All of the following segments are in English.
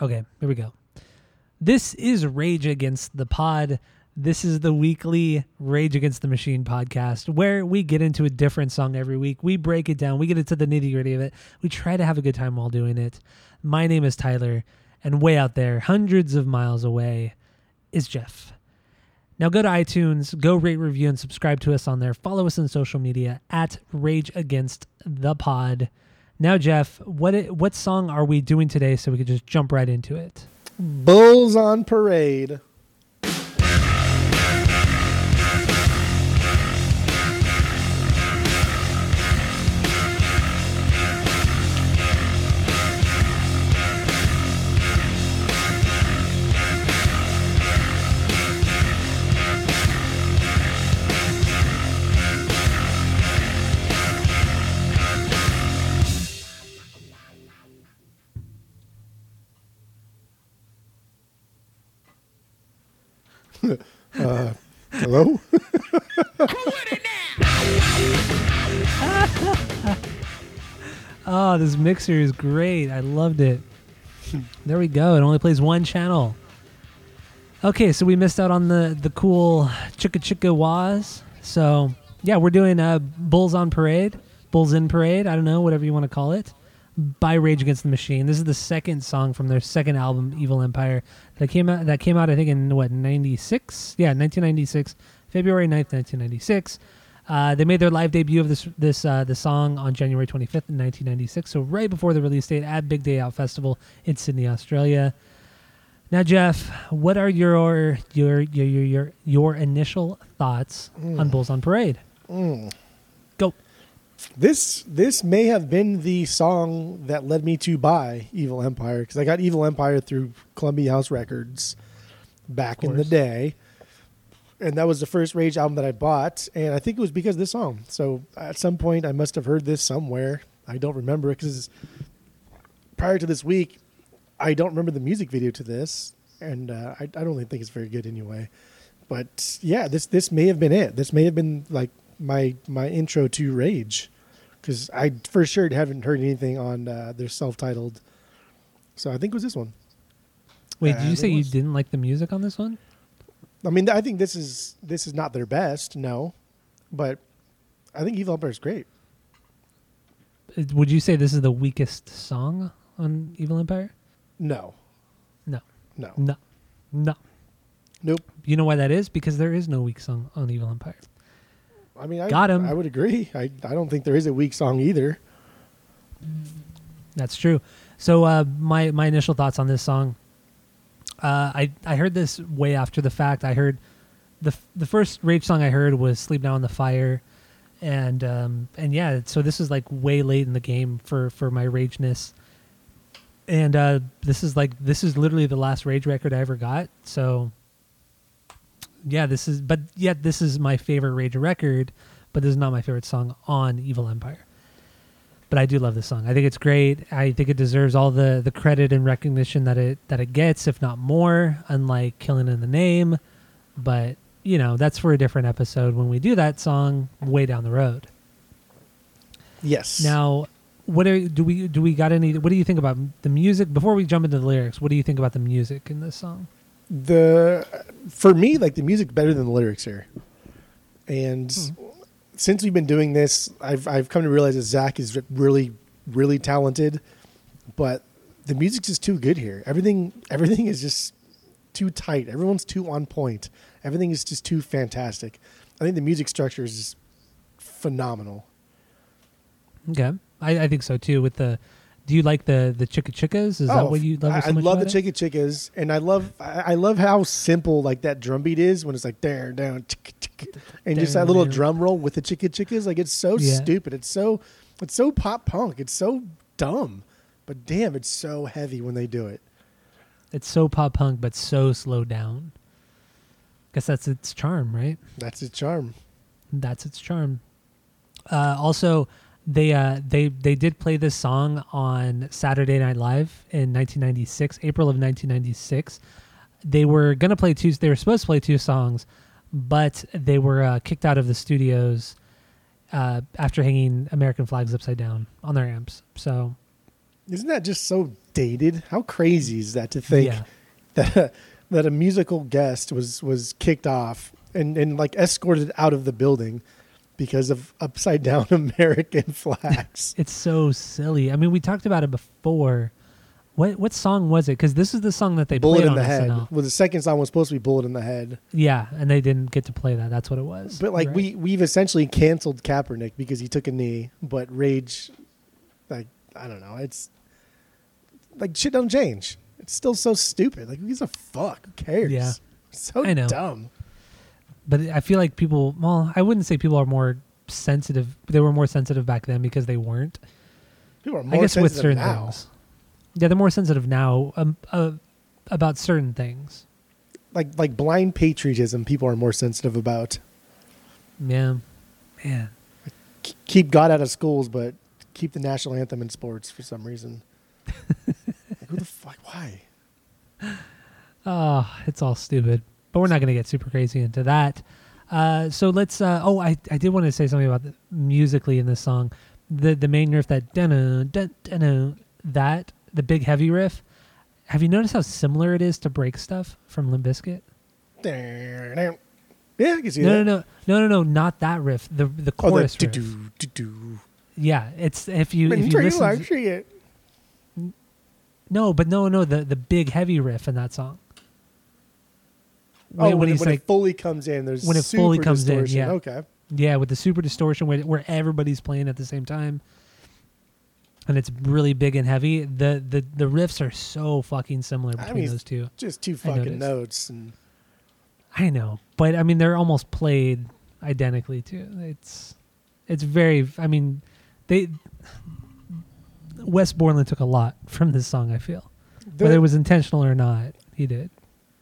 Okay, here we go. This is Rage Against the Pod. This is the weekly Rage Against the Machine podcast where we get into a different song every week. We break it down, we get into the nitty gritty of it. We try to have a good time while doing it. My name is Tyler, and way out there, hundreds of miles away, is Jeff. Now go to iTunes, go rate, review, and subscribe to us on there. Follow us on social media at Rage Against the Pod. Now, Jeff, what what song are we doing today so we could just jump right into it? Bulls on Parade. Hello? oh, this mixer is great. I loved it. There we go. It only plays one channel. Okay, so we missed out on the the cool chicka chicka waz. So yeah, we're doing uh, Bulls on Parade, Bulls in Parade. I don't know, whatever you want to call it by Rage Against the Machine. This is the second song from their second album, Evil Empire, that came out. That came out, I think, in what '96? Yeah, 1996, February 9th, 1996. Uh, they made their live debut of this this uh, the song on January 25th, 1996. So right before the release date at Big Day Out Festival in Sydney, Australia. Now, Jeff, what are your your your your your, your initial thoughts mm. on Bulls on Parade? Mm. This this may have been the song that led me to buy Evil Empire because I got Evil Empire through Columbia House Records back in the day, and that was the first Rage album that I bought, and I think it was because of this song. So at some point, I must have heard this somewhere. I don't remember because prior to this week, I don't remember the music video to this, and uh, I, I don't really think it's very good anyway. But yeah, this this may have been it. This may have been like my my intro to Rage because I for sure haven't heard anything on uh, their self-titled. So I think it was this one. Wait, did you say you didn't like the music on this one? I mean, I think this is this is not their best, no, but I think Evil Empire is great. Uh, would you say this is the weakest song on Evil Empire? No. No. No. No. No. Nope. You know why that is? Because there is no weak song on Evil Empire. I mean, I, got him. I would agree. I, I don't think there is a weak song either. That's true. So uh, my my initial thoughts on this song. Uh, I I heard this way after the fact. I heard the the first Rage song I heard was "Sleep Now in the Fire," and um, and yeah. So this is like way late in the game for for my rageness. And uh, this is like this is literally the last Rage record I ever got. So yeah, this is, but yet this is my favorite Rage record, but this is not my favorite song on Evil Empire. But I do love this song. I think it's great. I think it deserves all the the credit and recognition that it that it gets, if not more. Unlike "Killing in the Name," but you know that's for a different episode when we do that song way down the road. Yes. Now, what are, do we do? We got any? What do you think about the music? Before we jump into the lyrics, what do you think about the music in this song? The for me like the music better than the lyrics here. And hmm. since we've been doing this i've i've come to realize that zach is really really talented but the music's just too good here. Everything everything is just too tight. Everyone's too on point. Everything is just too fantastic. I think the music structure is just phenomenal. Okay. I, I think so too with the do you like the the chicka chickas? Is oh, that what you love? So I love the chicka chickas, and I love I love how simple like that drum beat is when it's like there down, chicka, chicka, and just that little drum roll with the chicka chickas. Like it's so yeah. stupid. It's so it's so pop punk. It's so dumb, but damn, it's so heavy when they do it. It's so pop punk, but so slowed down. Guess that's its charm, right? That's its charm. That's its charm. Uh, also, they uh they they did play this song on Saturday Night Live in 1996, April of 1996. They were gonna play two. They were supposed to play two songs, but they were uh, kicked out of the studios uh, after hanging American flags upside down on their amps. So Isn't that just so dated? How crazy is that to think Yeah. that that a musical guest was was kicked off and and like escorted out of the building because of upside down American flags? It's so silly. I mean, we talked about it before. What what song was it? Because this is the song that they Bullet played in the head. SNL. Well, the second song was supposed to be Bullet in the Head, Yeah, and they didn't get to play that. That's what it was. but like Right. we we've essentially canceled Kaepernick because he took a knee. But Rage, like I don't know, it's like shit don't change. It's still so stupid. Like who gives a fuck? Who cares? Yeah. so I know. dumb. But I feel like people. Well, I wouldn't say people are more sensitive. They were more sensitive back then because they weren't. People are I more guess with certain now. things. Yeah, they're more sensitive now um, uh, about certain things. Like like blind patriotism, people are more sensitive about. Yeah, man. Keep God out of schools, but keep the national anthem in sports for some reason. like, who the fuck? Why? Oh, it's all stupid. But we're not going to get super crazy into that. Uh, so let's. Uh, oh, I, I did want to say something about the, musically in this song. The the main riff that dun dun that the big heavy riff. Have you noticed how similar it is to Break Stuff from Limp Bizkit? Yeah, I can see No, that. no, no, no, no, no, not that riff. The the Oh, the chorus riff. do-do, do-do. Yeah, it's if you if you listen. like shit. no, but no, no, the the big heavy riff in that song. Oh, When- when, when when like it fully comes in, there's when it fully comes in, yeah. Okay. Yeah, with the super distortion where where everybody's playing at the same time. And it's really big and heavy. The the the riffs are so fucking similar I between mean, those two. Just two fucking notes and I know, but I mean they're almost played identically too. It's it's very. I mean, they Wes Borland took a lot from this song. I feel the, whether it was intentional or not, he did.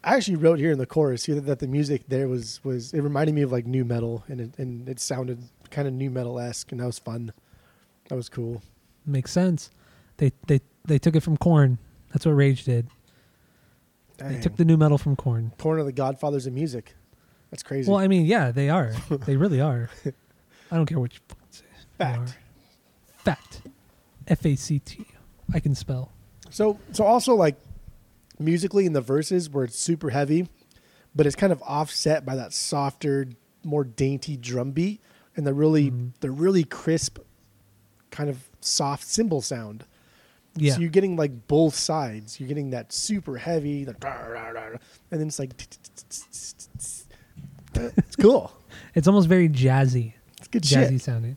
I actually wrote here in the chorus here that, the music there was was it reminded me of like nu metal and it, and it sounded kind of nu metal esque and that was fun. That was cool. Makes sense. They they they took it from Korn. That's what Rage did. They took the nu metal from Korn. Korn of the Godfathers of music. That's crazy. Well, I mean, yeah, they are. they really are. I don't care what you say. Fact. Fact. F A C T. I can spell. So so also like musically in the verses where it's super heavy, but it's kind of offset by that softer, more dainty drum beat and the really Mhm. the really crisp kind of soft cymbal sound. Yeah. So you're getting like both sides. You're getting that super heavy, the and then it's like it's cool. it's almost very jazzy. It's good jazzy sounding.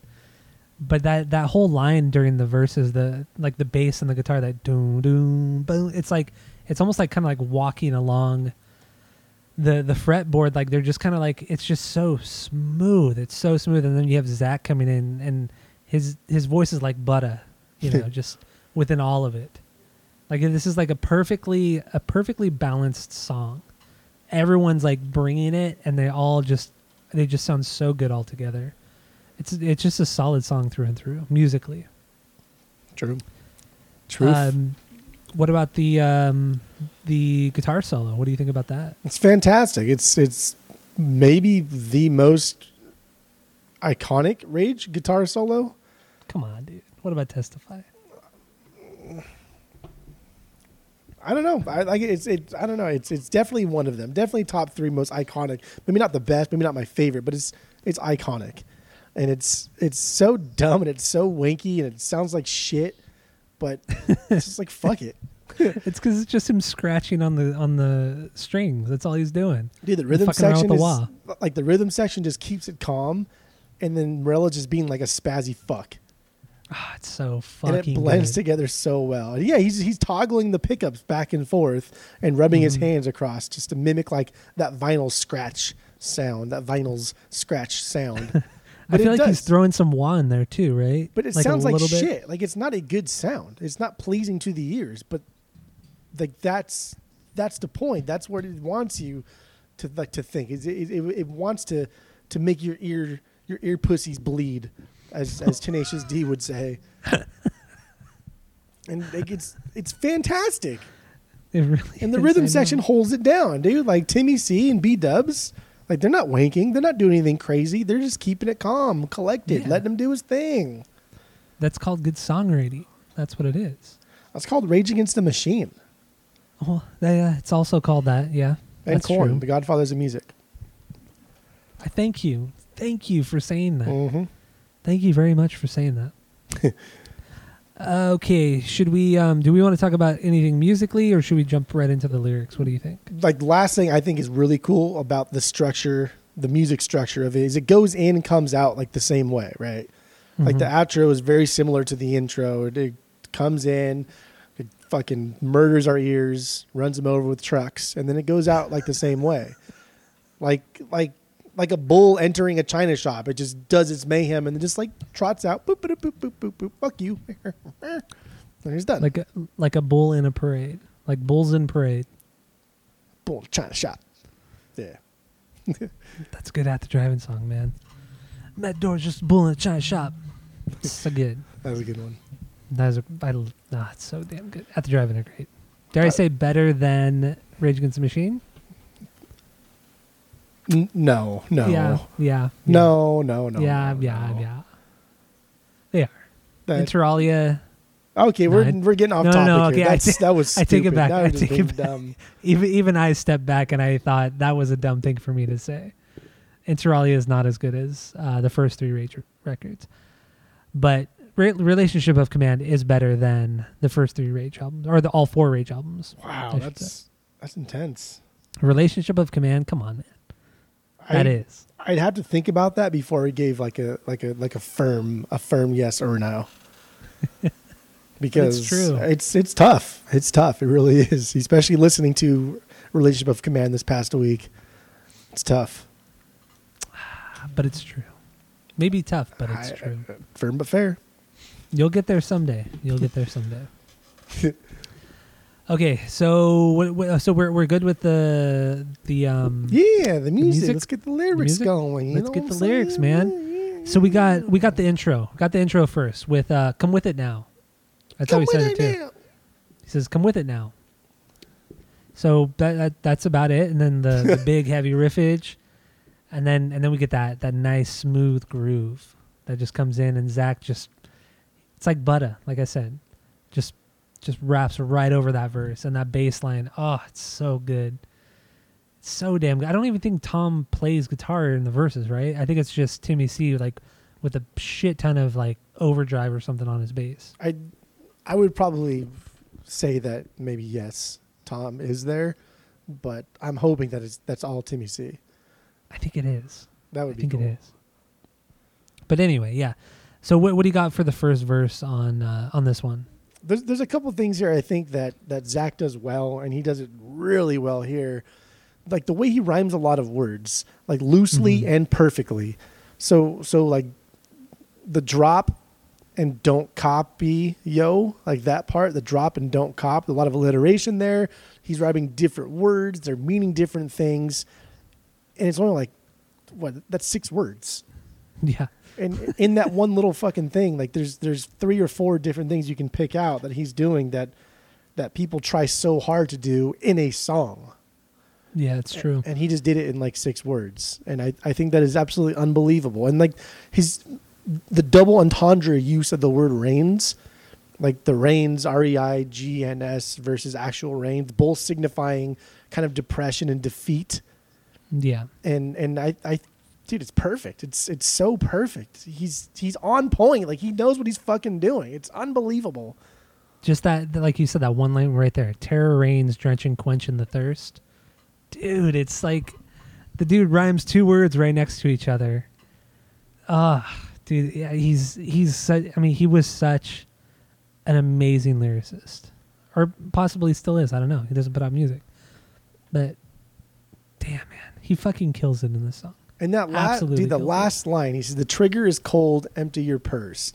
But that that whole line during the verses, the like the bass and the guitar, that doom doom boom. It's like it's almost like kind of like walking along the the fretboard. Like they're just kind of like it's just so smooth. It's so smooth, and then you have Zach coming in, and his his voice is like butter, you know, just within all of it. Like this is like a perfectly a perfectly balanced song. Everyone's like bringing it, and they all just they just sound so good all together. It's it's just a solid song through and through musically. True. True. Um, what about the um, the guitar solo? What do you think about that? It's fantastic. It's it's maybe the most iconic Rage guitar solo. Come on, dude. What about Testify? I don't know. I like it's it. I don't know. It's it's definitely one of them. Definitely top three most iconic. Maybe not the best. Maybe not my favorite, but it's it's iconic, and it's it's so dumb and it's so wanky and it sounds like shit. But it's just like fuck it, It's because it's just him scratching on the on the strings. That's all he's doing. dude. The rhythm section with is wah. like the rhythm section just keeps it calm, and then Morello just being like a spazzy fuck. Ah, it's so fucking. and it blends good. together so well. Yeah, he's he's toggling the pickups back and forth and rubbing his Mhm. hands across just to mimic like that vinyl scratch sound, that vinyl's scratch sound. I feel it like he's throwing some wah in there too, right? But it Like a sounds like little bit? shit. Like it's not a good sound. It's not pleasing to the ears. But like that's that's the point. That's what it wants you to like to think. Is it, it, it wants to to make your ear your ear pussies bleed, as as Tenacious D would say. And like it's it's fantastic. It really And the rhythm section holds it down, dude. Like Timmy C and B Dubs, like they're not wanking. They're not doing anything crazy. They're just keeping it calm, collected, Yeah. letting him do his thing. That's called good songwriting. That's what it is. That's called Rage Against the Machine Oh, yeah, it's also called that. Yeah, and that's Korn, true. the Godfathers of music. I thank you, thank you for saying that. hmm Thank you very much for saying that. okay, should we? Um, do we want to talk about anything musically, or should we jump right into the lyrics? What do you think? Like last thing I think is really cool about the structure, the music structure of it is it goes in and comes out like the same way, right? Like the Mhm. outro is very similar to the intro. It, it comes in, it fucking murders our ears, runs them over with trucks, and then it goes out like the same way. Like like like a bull entering a china shop. It just does its mayhem and then just like trots out. Boop boop boop boop boop boop. Fuck you. and he's done. like a, like a bull in a parade, like bulls in parade. bull china shop. Yeah. That's good At the Drive-In song, man. Matt Door's just bull in a china shop. It's so good. That was a good one. That is a, I, nah, it's so damn good. At the Drive-In are great. Dare I uh, say better than Rage Against the Machine? N- no, no. Yeah, yeah. No, no, no. yeah, no, yeah, no. yeah. They are. That- Interalia. okay, we're I- we're getting off no, no, topic no, okay, I That's, that was I take it back, That I was take it back. dumb. Even even I stepped back and I thought that was a dumb thing for me to say. Interalia is not as good as uh, the first three Rage records, but Re- Relationship of Command is better than the first three Rage albums or the all four Rage albums. Wow, that's that's intense. Relationship of Command, come on, man, that I, is. I'd have to think about that before we gave like a like a like a firm a firm yes or no. because it's true. It's it's tough. It's tough. It really is. Especially listening to Relationship of Command this past week. It's tough. but it's true. Maybe tough, but it's I- true. Uh, firm but fair. You'll get there someday. You'll get there someday. okay, so so we're we're good with the the um. Yeah, the music. music- Let's get the lyrics music? going. you Let's get the lyrics, saying? man. So we got we got the intro. Got the intro first with uh "Come with it now." That's how he Come said with it too. now. He says, "Come with it now." So that, that that's about it, and then the, the big heavy riffage, and then and then we get that that nice smooth groove that just comes in, and Zach just it's like butter, like I said, just wraps right over that verse and that bass line. Oh, it's so good, it's so damn good. I don't even think Tom plays guitar in the verses, right? I think it's just Timmy C like with a shit ton of like overdrive or something on his bass. I I would probably say that maybe yes, Tom is there, but I'm hoping that it's that's all Timmy C. I think it is. That I would be cool. I think cool. it is. But anyway, yeah. So what what do you got for the first verse on uh, on this one? There's there's a couple things here I think that that Zach does well, and he does it really well here. Like the way he rhymes a lot of words, like loosely Mhm. and perfectly. So so like the drop and don't copy yo like that part the drop and don't cop a lot of alliteration there he's rhyming different words they're meaning different things and it's only like what that's six words Yeah. and in that one little fucking thing like there's there's three or four different things you can pick out that he's doing that that people try so hard to do in a song Yeah, it's true. and he just did it in like six words and i, I think that is absolutely unbelievable and like his the double entendre use of the word rains like the rains r-e-i-g-n-s versus actual rains both signifying kind of depression and defeat Yeah. and and i i dude it's perfect it's it's so perfect he's he's on point like he knows what he's fucking doing it's unbelievable Just that like you said that one line right there. Terror reigns drenching quenching the thirst. Dude, it's like the dude rhymes two words right next to each other. Ah, dude, yeah, he's he's such, I mean, he was such an amazing lyricist. Or possibly still is, I don't know. He doesn't put out music. But damn man, he fucking kills it in this song. And that last, dude, the last line, he says, "The trigger is cold, empty your purse."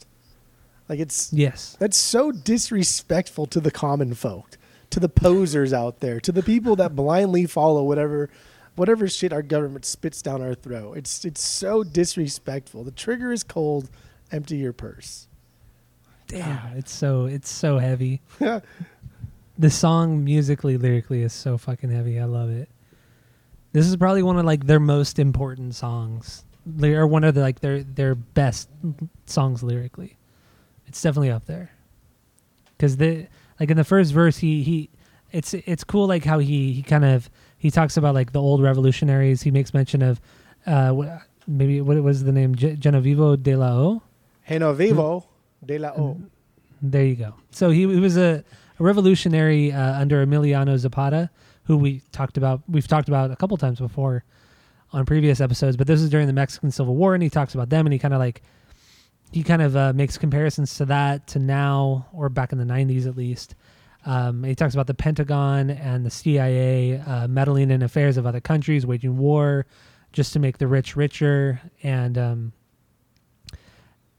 Like it's Yes. that's so disrespectful to the common folk, to the posers out there, to the people that blindly follow whatever, whatever shit our government spits down our throat. It's it's so disrespectful. The trigger is cold, empty your purse. Damn, it's so it's so heavy. the song musically, lyrically is so fucking heavy. I love it. This is probably one of like their most important songs, Ly- or one of the like their their best songs lyrically. It's definitely up there. Because the like in the first verse he he it's it's cool like how he he kind of he talks about like the old revolutionaries. He makes mention of uh maybe what was the name? Ge- Genovevo de la O? Genovevo de la O. there you go. So he, he was a, a revolutionary uh, under Emiliano Zapata who we talked about we've talked about a couple times before on previous episodes but this is during the Mexican Civil War and he talks about them and he kind of like he kind of uh, makes comparisons to that to now or back in the 90s at least. Um, he talks about the pentagon and the cia uh, meddling in affairs of other countries waging war just to make the rich richer and um,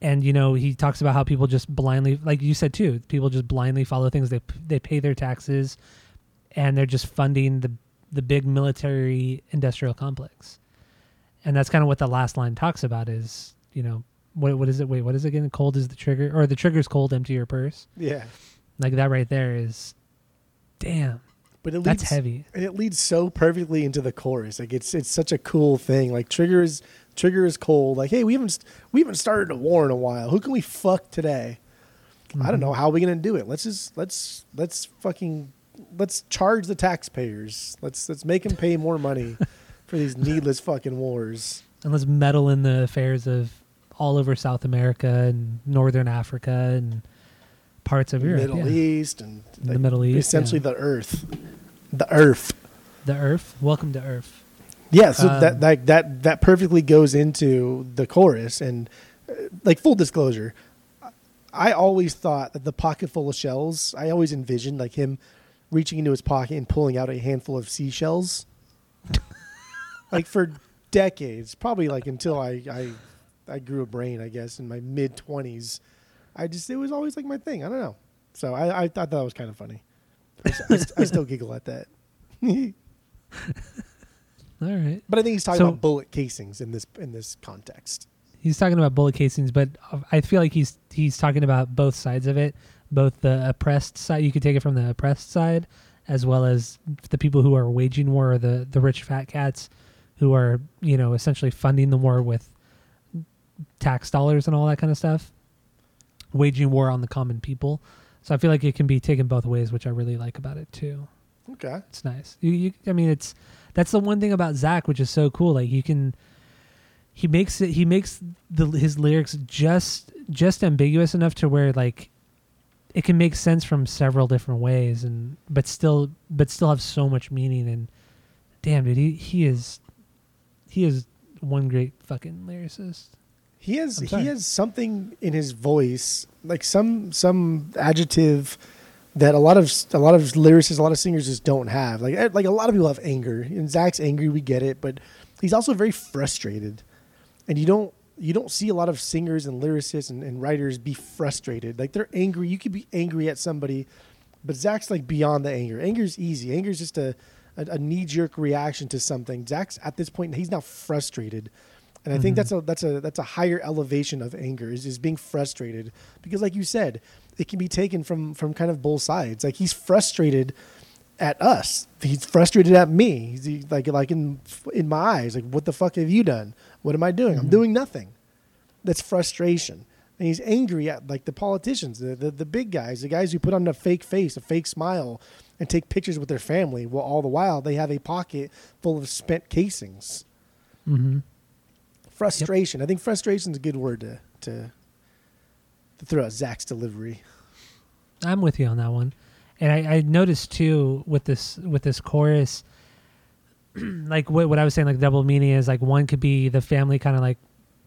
and you know he talks about how people just blindly like you said too people just blindly follow things. They they pay their taxes and they're just funding the the big military industrial complex and that's kind of what the last line talks about is you know what what is it? Wait, what is it again? Cold is the trigger, or the trigger's cold, empty your purse. Yeah, Like that right there is, damn, but it leads, that's heavy. and it leads so perfectly into the chorus. Like it's it's such a cool thing. Like Trigger is Trigger is cold. Like hey, we haven't we haven't started a war in a while. Who can we fuck today? I Mm-hmm. don't know how are we gonna do it. Let's just let's let's fucking let's charge the taxpayers. Let's let's make them pay more money for these needless fucking wars. And let's meddle in the affairs of all over South America and Northern Africa and parts of Europe. Middle yeah. East and The Middle East, essentially yeah. the Earth, the Earth. The Earth. Welcome to Earth. Yeah, so Um, that like that that perfectly goes into the chorus and uh, like full disclosure, I always thought that the pocket full of shells. I always envisioned like him reaching into his pocket and pulling out a handful of seashells. like for decades, probably like until I I I grew a brain, I guess, in my mid twenties. I just it was always like my thing. I don't know. So I I thought that was kind of funny. I, I, I still giggle at that. All right. But I think he's talking So- about bullet casings in this in this context. He's talking about bullet casings, but uh, I feel like he's he's talking about both sides of it, both the oppressed side. You could take it from the oppressed side, as well as the people who are waging war, the the rich fat cats, who are you know essentially funding the war with tax dollars and all that kind of stuff, waging war on the common people. So I feel like it can be taken both ways, which I really like about it too. Okay. It's nice. You, you, I mean, it's that's the one thing about Zach, which is so cool. Like you can, he makes it. He makes the his lyrics just just ambiguous enough to where like it can make sense from several different ways, and but still but still have so much meaning. And damn, dude, he he is he is one great fucking lyricist. He has he has something in his voice, like some some adjective that a lot of a lot of lyricists, a lot of singers just don't have. Like eh, like a lot of people have anger, and Zach's angry, we get it, but he's also very frustrated, and you don't you don't see a lot of singers and lyricists and, and writers be frustrated. Like they're angry. You could be angry at somebody, but Zach's like beyond the anger. Anger's easy. Anger's just a a, a knee jerk reaction to something. Zach's at this point he's now frustrated. And I think Mhm. that's a that's a that's a higher elevation of anger is, is being frustrated because like you said, it can be taken from from kind of both sides. Like he's frustrated at us. He's frustrated at me. He's he- like like in in my eyes, like what the fuck have you done? What am I doing? I'm Mhm. doing nothing. That's frustration. And he's angry at like the politicians, the, the the big guys, the guys who put on a fake face, a fake smile, and take pictures with their family. While all the while they have a pocket full of spent casings Mm-hmm. frustration. I think frustration is a good word to to to throw out Zach's delivery. I'm with you on that one, and I, I noticed too with this with this chorus, like what what I was saying, like double meaning is like one could be the family kind of like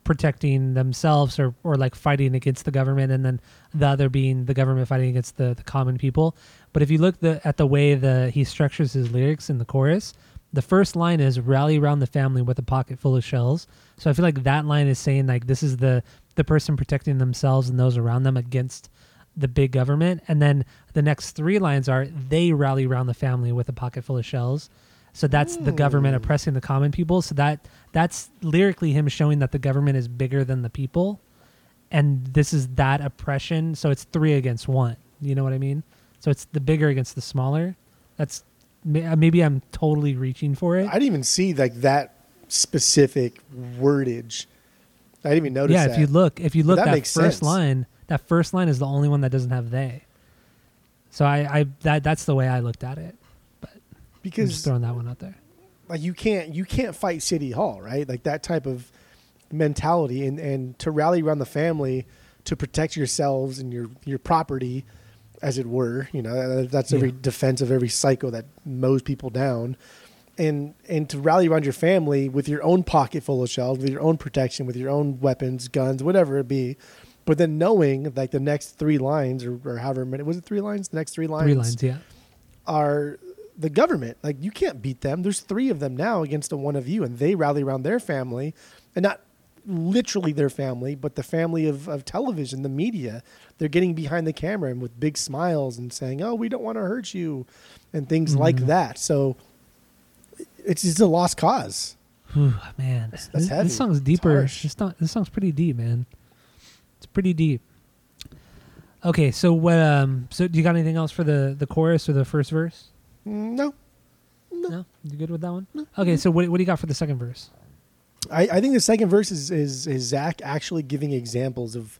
protecting themselves or or like fighting against the government, and then the other being the government fighting against the the common people. But if you look the, at the way the he structures his lyrics in the chorus, the first line is rally around the family with a pocket full of shells. So I feel like that line is saying like this is the the person protecting themselves and those around them against the big government. And then the next three lines are they rally around the family with a pocket full of shells. So that's the government oppressing the common people. So that that's lyrically him showing that the government is bigger than the people. And this is that oppression. So it's three against one. You know what I mean? So it's the bigger against the smaller. That's uh, maybe I'm totally reaching for it. I didn't even see like that specific wordage. I didn't even notice yeah, that. if you look, if you look that that, first sense. line, that first line is the only one that doesn't have they. So I, I that that's the way I looked at it. I'm because just throwing that one out there. like you can't you can't fight city hall right like that type of mentality and and to rally around the family to protect yourselves and your your property as it were you know uh, that's every Yeah. defense of every psycho that mows people down and and to rally around your family with your own pocket full of shells with your own protection with your own weapons guns whatever it be but then knowing like the next three lines or, or however many was it three lines the next three lines Three lines, yeah. are the government. Like you can't beat them. There's three of them now against the one of you, and they rally around their family, and not literally their family, but the family of, of television, the media. They're getting behind the camera and with big smiles and saying, "Oh, we don't want to hurt you," and things like Mhm. that. So it's just a lost cause. Whew, man, That's- that's this, heavy. this song's deeper. This, song, this song's pretty deep, man. Pretty deep. Okay, so what? Um, so do you got anything else for the the chorus or the first verse? Mm, No, No, you good with that one? Okay, so what what do you got for the second verse? I, I think the second verse is, is is Zach actually giving examples of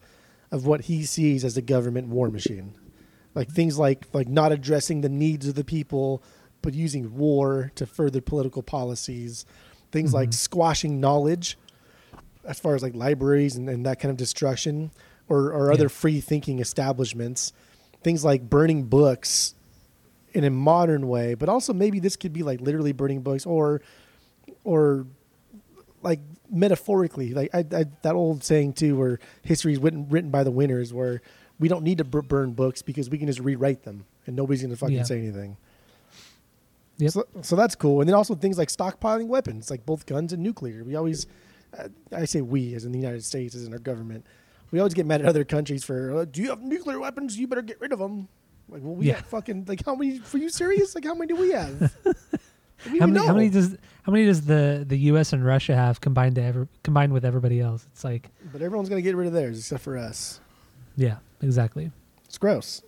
of what he sees as a government war machine, like things like like not addressing the needs of the people, but using war to further political policies, things like Mhm. squashing knowledge, as far as like libraries and, and that kind of destruction, or or other Yeah. free thinking establishments, things like burning books in a modern way, but also maybe this could be like literally burning books or or like metaphorically, like I, I, that old saying too, where history is written, written by the winners, where we don't need to bur- burn books because we can just rewrite them and nobody's going to fucking Yeah. say anything. Yep. So, so that's cool. And then also things like stockpiling weapons, like both guns and nuclear. We always, I say we, as in the United States, as in our government, we always get mad at other countries for, uh, do you have nuclear weapons? You better get rid of them. Like, well, we Yeah. have fucking, like, how many, for you serious? Like, how many do we have? We How many, how many does how many does the, the U.S. and Russia have combined to ever combined with everybody else? It's like, But everyone's going to get rid of theirs except for us. yeah, exactly. It's gross.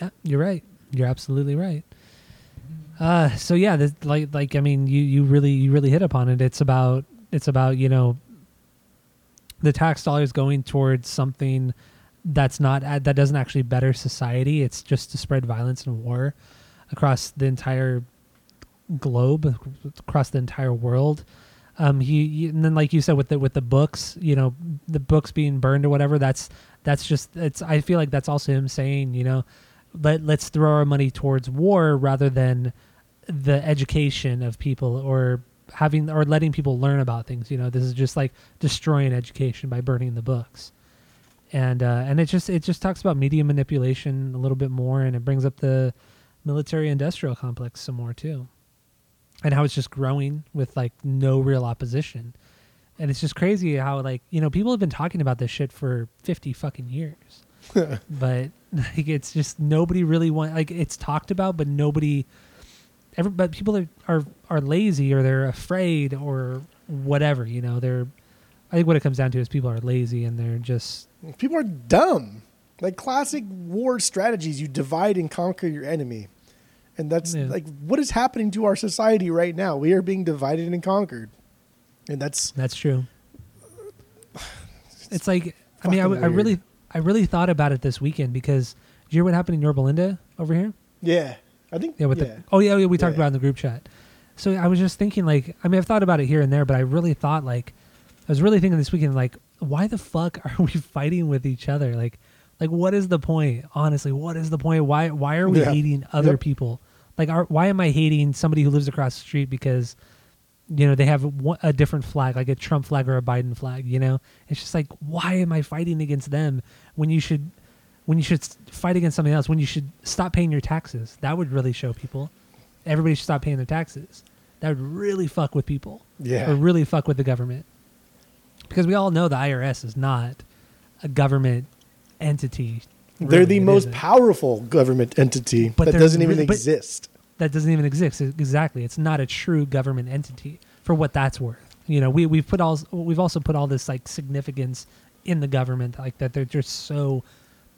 Yeah, you're right. You're absolutely right. Uh, so yeah, this, like like I mean, you you really you really hit upon it. It's about it's about you know the tax dollars going towards something that's not that doesn't actually better society. It's just to spread violence and war across the entire globe, across the entire world. Um, he, he- and then like you said with the with the books, you know, the books being burned or whatever. That's that's just it's. I feel like that's also him saying, you know, let let's throw our money towards war rather than the education of people or having or letting people learn about things. You know, this is just like destroying education by burning the books. And uh, and it just it just talks about media manipulation a little bit more, and it brings up the military industrial complex some more too, and how it's just growing with like no real opposition. And it's just crazy how like you know people have been talking about this shit for fifty fucking years, but like it's just nobody really want like it's talked about, but nobody. Every, but people are, are are lazy or they're afraid or whatever. You know, they're. I think what it comes down to is people are lazy and they're just People are dumb. Like classic war strategies, you divide and conquer your enemy. And that's Yeah. like what is happening to our society right now. We are being divided and conquered. And that's That's true. It's like I mean I, Fucking w- I weird. really I really thought about it this weekend because did you hear what happened in Yorba Linda over here? yeah. I think Yeah, with yeah. the oh yeah, yeah we talked Yeah. about it in the group chat. So I was just thinking like I mean I've thought about it here and there, but I really thought like I was really thinking this weekend like why the fuck are we fighting with each other? Like like what is the point? Honestly, what is the point? Why why are we Yeah. hating other Yep. people? Like are, why am I hating somebody who lives across the street because you know they have a different flag like a Trump flag or a Biden flag, you know? It's just like why am I fighting against them when you should when you should fight against something else when you should stop paying your taxes. That would really show people. Everybody should stop paying their taxes. That would really fuck with people. Yeah. Or really fuck with the government. Because we all know the IRS is not a government entity. They're the it most isn't. powerful government entity But that doesn't even really- exist. that doesn't even exist. Exactly, it's not a true government entity for what that's worth. You know, we we've put all we've also put all this like significance in the government, like that they're just so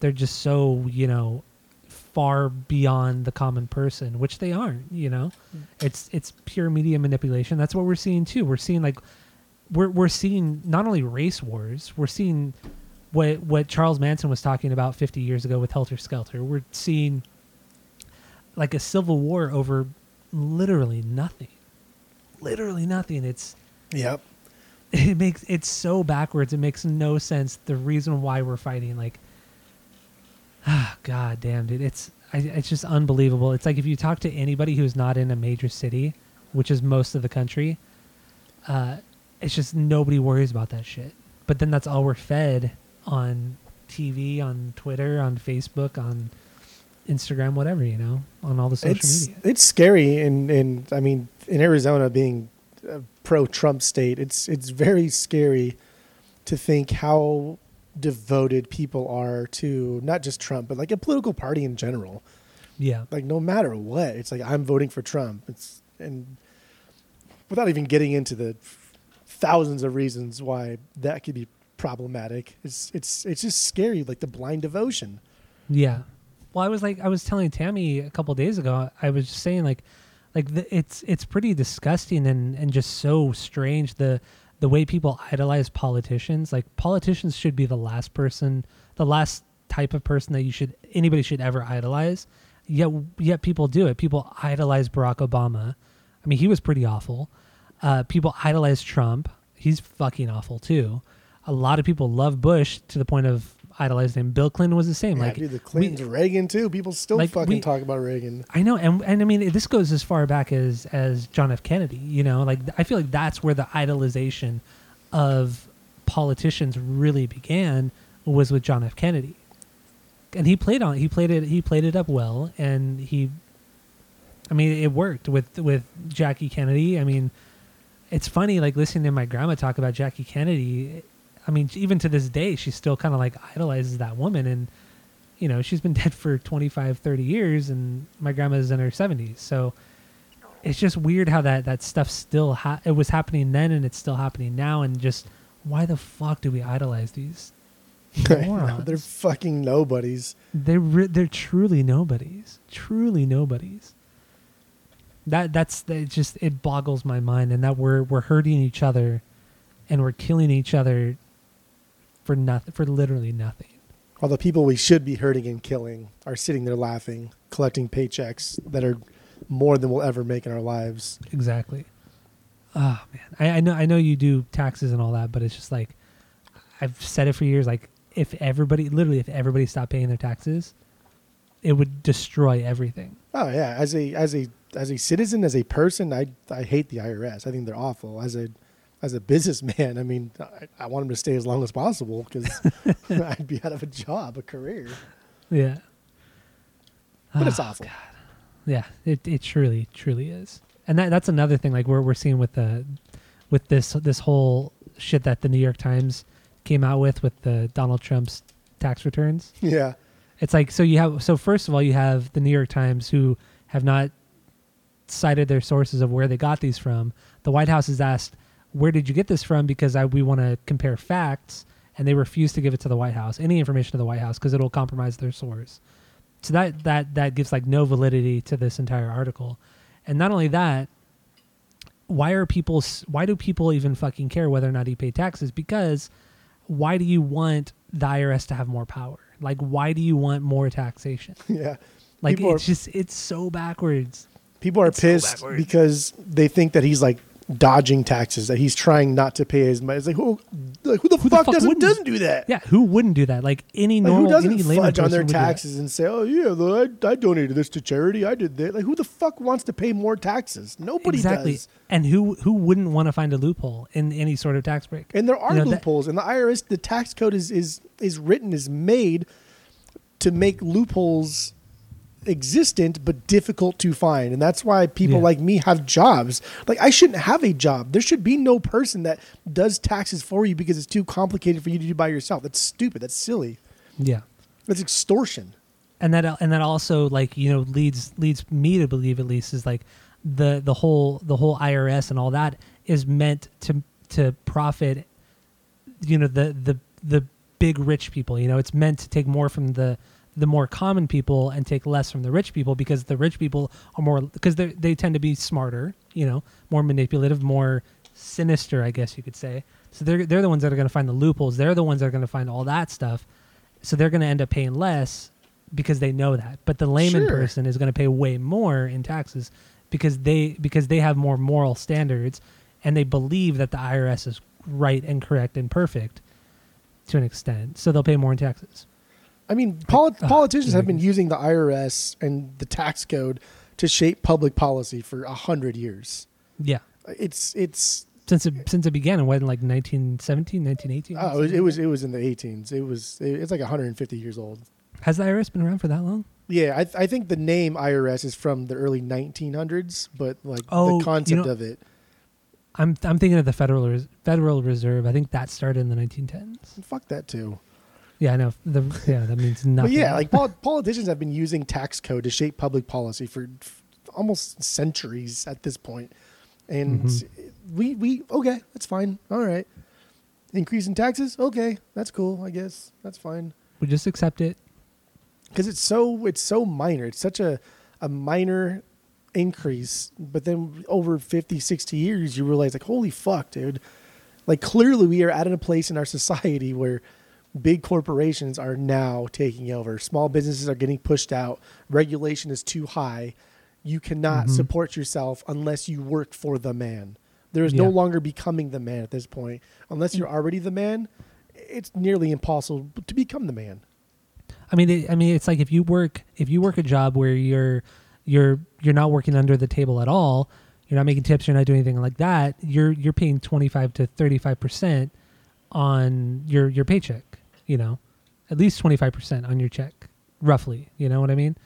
they're just so you know far beyond the common person, which they aren't. You know, mm. it's it's pure media manipulation. That's what we're seeing too. We're seeing like we're we're seeing not only race wars, we're seeing what what Charles Manson was talking about 50 years ago with Helter Skelter. We're seeing like a civil war over literally nothing. Literally nothing. It's Yep. it makes it's so backwards. It makes no sense. The reason why we're fighting, like, ah, god damn, dude, it's I, it's just unbelievable. It's like if you talk to anybody who's not in a major city, which is most of the country, uh, it's just nobody worries about that shit. But then that's all we're fed on TV, on Twitter, on Facebook, on Instagram, whatever you know, on all the social it's media. it's scary and and I mean in Arizona being a pro Trump state, it's it's very scary to think how devoted people are to not just Trump, but like a political party in general. Yeah, Like no matter what, it's like I'm voting for Trump. It's and without even getting into the thousands of reasons why that could be problematic. It's it's it's just scary, like the blind devotion. Yeah. Well, I was like, I was telling Tammy a couple days ago. I was just saying, like, like the, it's it's pretty disgusting and and just so strange the the way people idolize politicians. Like, politicians should be the last person, the last type of person that you should anybody should ever idolize. Yet yet people do it. People idolize Barack Obama. I mean, he was pretty awful. Uh, people idolize Trump. He's fucking awful too. A lot of people love Bush to the point of idolizing him. Bill Clinton was the same. Yeah, like dude, the Clintons, Reagan too. People still like, fucking we- talk about Reagan. I know, and and I mean, this goes as far back as as John F. Kennedy. You know, like I feel like that's where the idolization of politicians really began was with John F. Kennedy, and he played on he played it he played it up well, and he, I mean, it worked with with Jackie Kennedy. I mean, it's funny like listening to my grandma talk about Jackie Kennedy. I mean, even to this day, she still kind of like idolizes that woman, and you know, she's been dead for 25, 30 years, and my grandma's in her 70s. So it's just weird how that, that stuff still, ha- it was happening then and it's still happening now. And just why the fuck do we idolize these? They're fucking nobodies. They're, re- they're truly nobodies. Truly nobodies. That that's that just it boggles my mind, and that we're we're hurting each other, and we're killing each other for nothing, for literally nothing. While the people we should be hurting and killing are sitting there laughing, collecting paychecks that are more than we'll ever make in our lives. Exactly. Oh man, I, I know I know you do taxes and all that, but it's just like I've said it for years. Like if everybody, literally, if everybody stopped paying their taxes, it would destroy everything. Oh yeah, as a as a as a citizen, as a person, I I hate the IRS. I think they're awful. As a as a businessman, I mean, I, I want him to stay as long as possible because I'd be out of a job, a career. Yeah. But it's Oh, awful. God. Yeah, it it truly truly is, and that that's another thing. Like we're we're seeing with the with this this whole shit that the New York Times came out with with the Donald Trump's tax returns. Yeah, It's like so you have so first of all you have the New York Times who have not cited their sources of where they got these from. The White House has asked, "Where did you get this from?" Because I, we want to compare facts, and they refuse to give it to the White House, any information to the White House, because it'll compromise their source. So that that that gives like no validity to this entire article, and not only that, why are people? Why do people even fucking care whether or not he paid taxes? Because why do you want the IRS to have more power? Like, why do you want more taxation? yeah. Like, People are- it's just it's so backwards. People are It's so pissed backwards. because they think that he's like dodging taxes, that he's trying not to pay as much. It's like who, like, who the Who the fuck, fuck doesn't doesn't do that? Yeah, who wouldn't do that? Like any Like, normal, who doesn't fudge on their that. taxes and say, "Oh yeah, I, I donated this to charity. I did that." Like, who the fuck wants to pay more taxes? Nobody exactly. does. And who who wouldn't want to find a loophole in any sort of tax break? And there are You know, that- loopholes. and the IRS, the tax code is is is written, is made to make loopholes existent but difficult to find. And that's why people Yeah. like me have jobs. Like I shouldn't have a job. There should be no person that does taxes for you because it's too complicated for you to do by yourself. That's stupid. That's silly. yeah. That's extortion. and that and that also like you know leads leads me to believe at least is like the the whole the whole IRS and all that is meant to to profit you know the the the big rich people you know it's meant to take more from the the more common people and take less from the rich people because the rich people are more because they they tend to be smarter you know more manipulative more sinister i guess you could say So they're they're the ones that are going to find the loopholes. They're the ones that are going to find all that stuff. So they're going to end up paying less because they know that. But the layman Sure. person is going to pay way more in taxes because they because they have more moral standards and they believe that the IRS is right and correct and perfect to an extent. So they'll pay more in taxes. I mean, ah, politicians have been using the IRS and the tax code to shape public policy for a hundred years. Yeah. It's it's Since it, since it began in what, like 1917, 1918? oh, it was, it was it was in the 18s. It was it- it's like 150 years old. Has the IRS been around for that long? Yeah, I, I think the name IRS is from the early 1900s, but like Oh, the concept you know- of it, I'm I'm thinking of the Federal Res- Federal Reserve. I think that started in the 1910s. fuck that too. Yeah, I know. The, yeah, that means nothing. But yeah, like pol- politicians have been using tax code to shape public policy for f- almost centuries at this point. And Mhm. we we okay, that's fine. All right. Increase in taxes? Okay, that's cool, I guess. That's fine. we just accept it. Cuz it's so it's so minor. It's such a a minor increase, but then over 50, 60 years you realize like holy fuck, dude. Like clearly we are at a place in our society where big corporations are now taking over. Small businesses are getting pushed out. Regulation is too high. You cannot Mhm. support yourself unless you work for the man. There is no longer becoming the man at this point. Unless you're already the man, it's nearly impossible to become the man. I mean, it, I mean, it's like if you work if you work a job where you're you're you're not working under the table at all. You're not making tips. You're not doing anything like that. You're you're paying 25 to 35 percent on your your paycheck. You know, at least 25 percent on your check, roughly. You know what I mean?